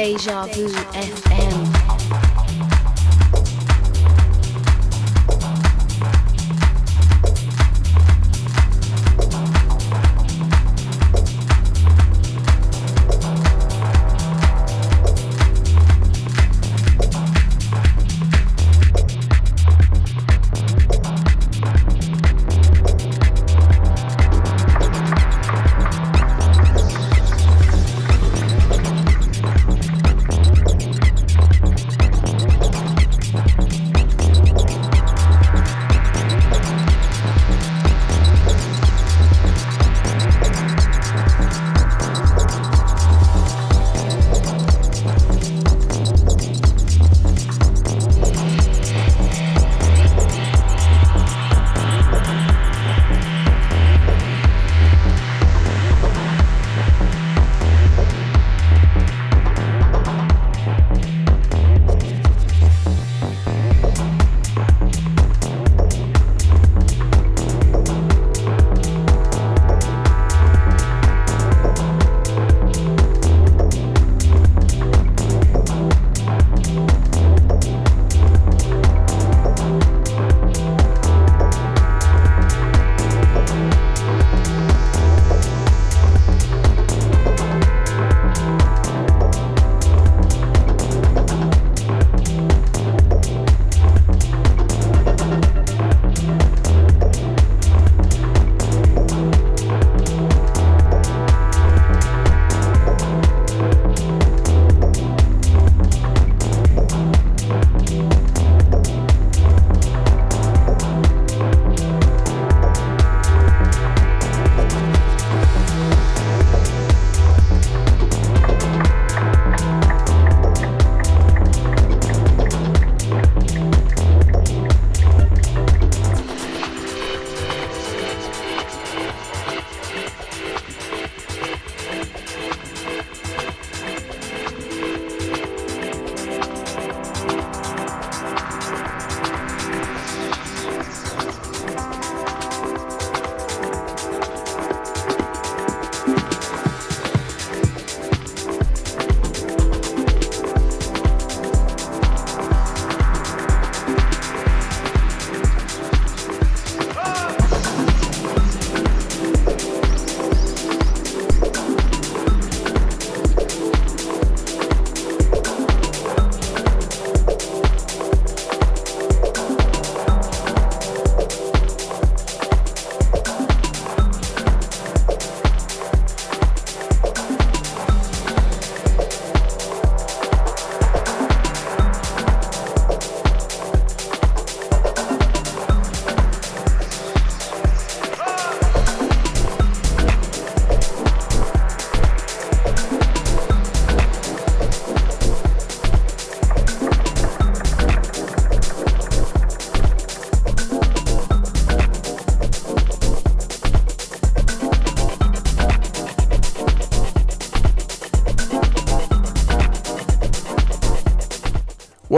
Deja Vu.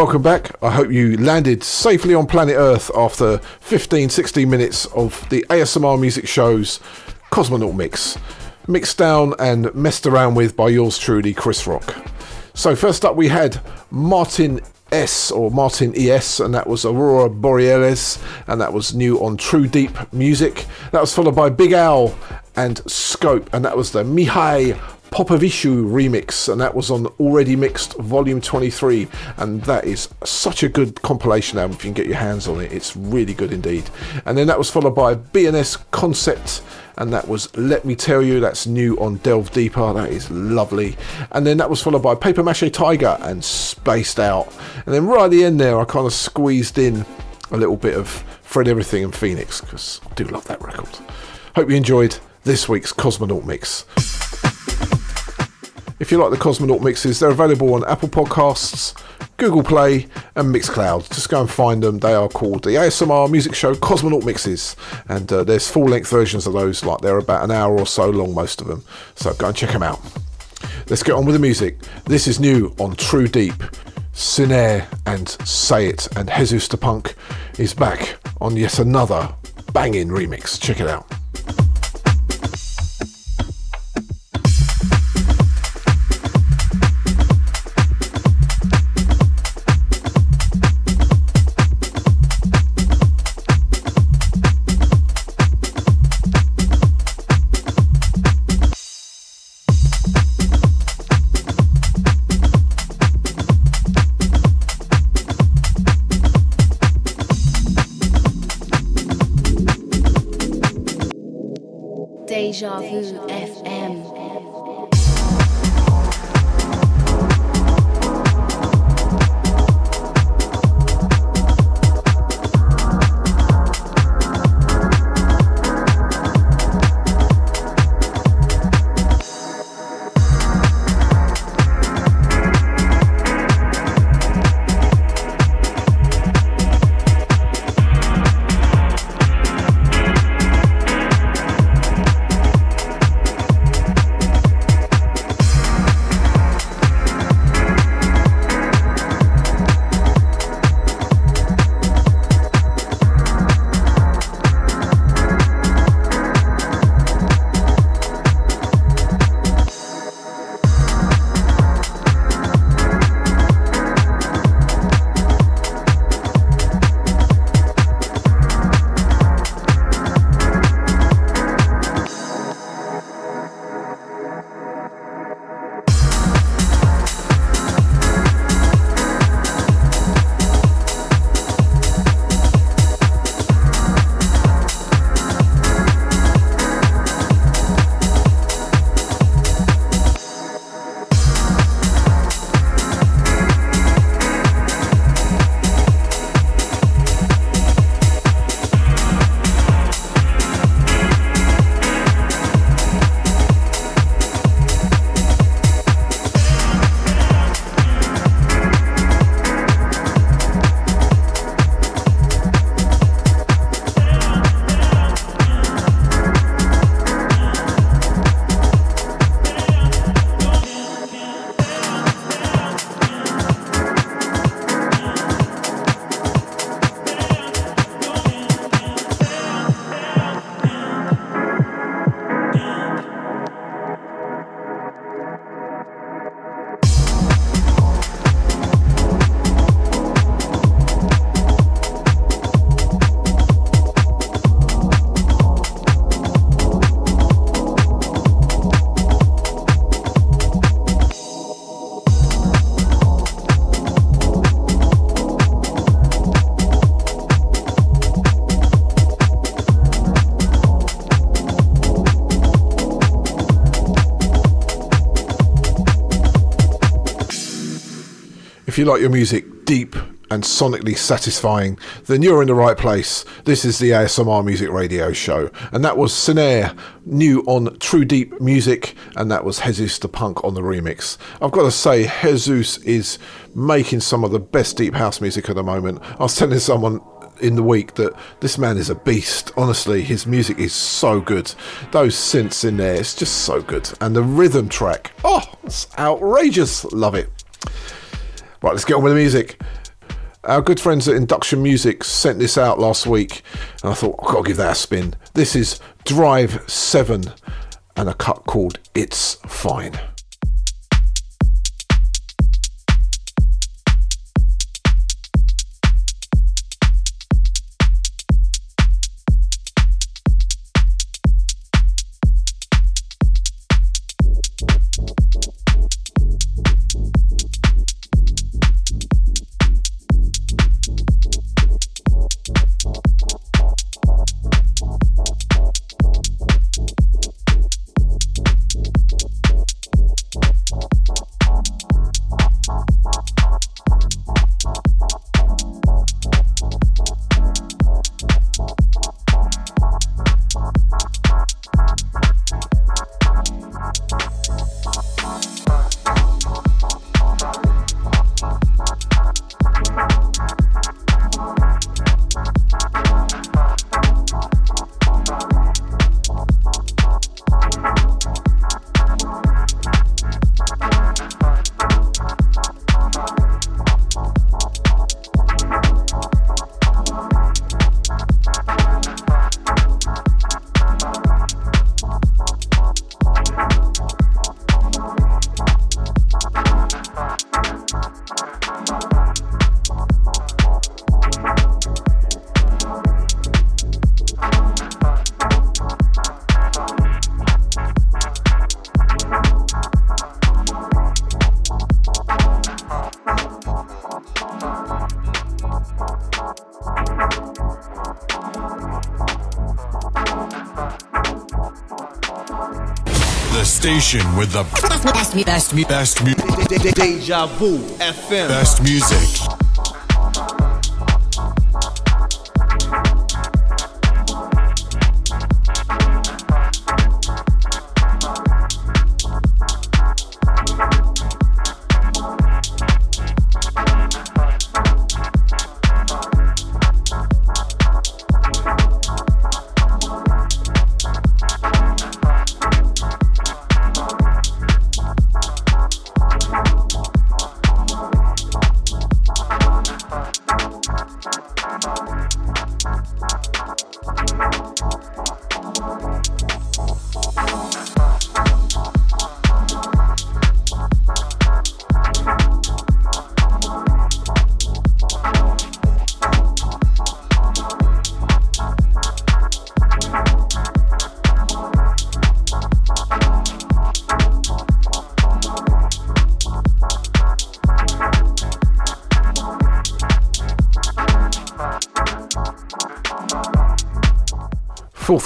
Welcome back. I hope you landed safely on planet Earth after 15, 16 minutes of the ASMR music show's Cosmonaut Mix. Mixed down and messed around with by yours truly, Chris Rock. So, first up, we had Martin S or Martin ES, and that was Aurora Borealis, and that was new on True Deep Music. That was followed by Big Owl and Scope, and that was the Mihai Popoviciu remix, and that was on Already Mixed Volume 23. And that is such a good compilation album if you can get your hands on it. It's really good indeed. And then that was followed by BNS Concept, and that was Let Me Tell You. That's new on Delve Deeper. That is lovely. And then that was followed by Paper Mache Tiger and Spaced Out. And then right at the end there, I kind of squeezed in a little bit of Fred Everything and Phoenix because I do love that record. Hope you enjoyed this week's Cosmonaut Mix. If you like the Cosmonaut mixes, they're available on Apple Podcasts, Google Play, and Mixcloud. Just go and find them. They are called the ASMR Music Show Cosmonaut Mixes, and uh, there's full-length versions of those. Like they're about an hour or so long, most of them. So go and check them out. Let's get on with the music. This is new on True Deep. Sinair and Say It, and Jesus the Punk is back on yet another banging remix. Check it out. Deja Vu you like your music deep and sonically satisfying, then you're in the right place. This is the ASMR Music Radio Show. And that was Sinair, new on True Deep Music, and that was Jesus the Punk on the remix. I've got to say, Jesus is making some of the best deep house music at the moment. I was telling someone in the week that this man is a beast. Honestly, his music is so good. Those synths in there, it's just so good. And the rhythm track, oh, it's outrageous. Love it. Right, let's get on with the music. Our good friends at Induction Music sent this out last week, and I thought, I've got to give that a spin. This is Drive 7 and a cut called It's Fine. Station with the best, best, best, best, best, Deja Vu FM. Best music.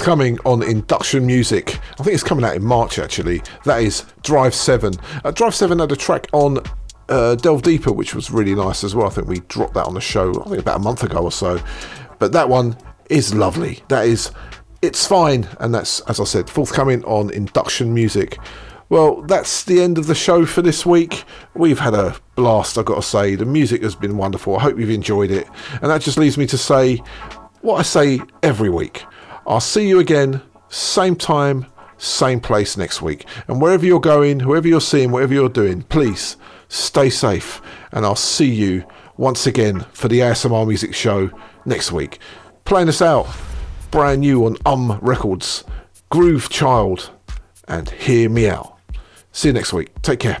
Forthcoming on Induction Music. I think it's coming out in March actually. That is Drive 7. Uh, Drive 7 had a track on uh, Delve Deeper, which was really nice as well. I think we dropped that on the show, I think about a month ago or so. But that one is lovely. That is, it's fine. And that's, as I said, forthcoming on Induction Music. Well, that's the end of the show for this week. We've had a blast, I've got to say. The music has been wonderful. I hope you've enjoyed it. And that just leaves me to say what I say every week. I'll see you again, same time, same place next week. And wherever you're going, whoever you're seeing, whatever you're doing, please stay safe. And I'll see you once again for the ASMR Music Show next week. Playing us out, brand new on Um Records, Groove Child, and Hear Me Out. See you next week. Take care.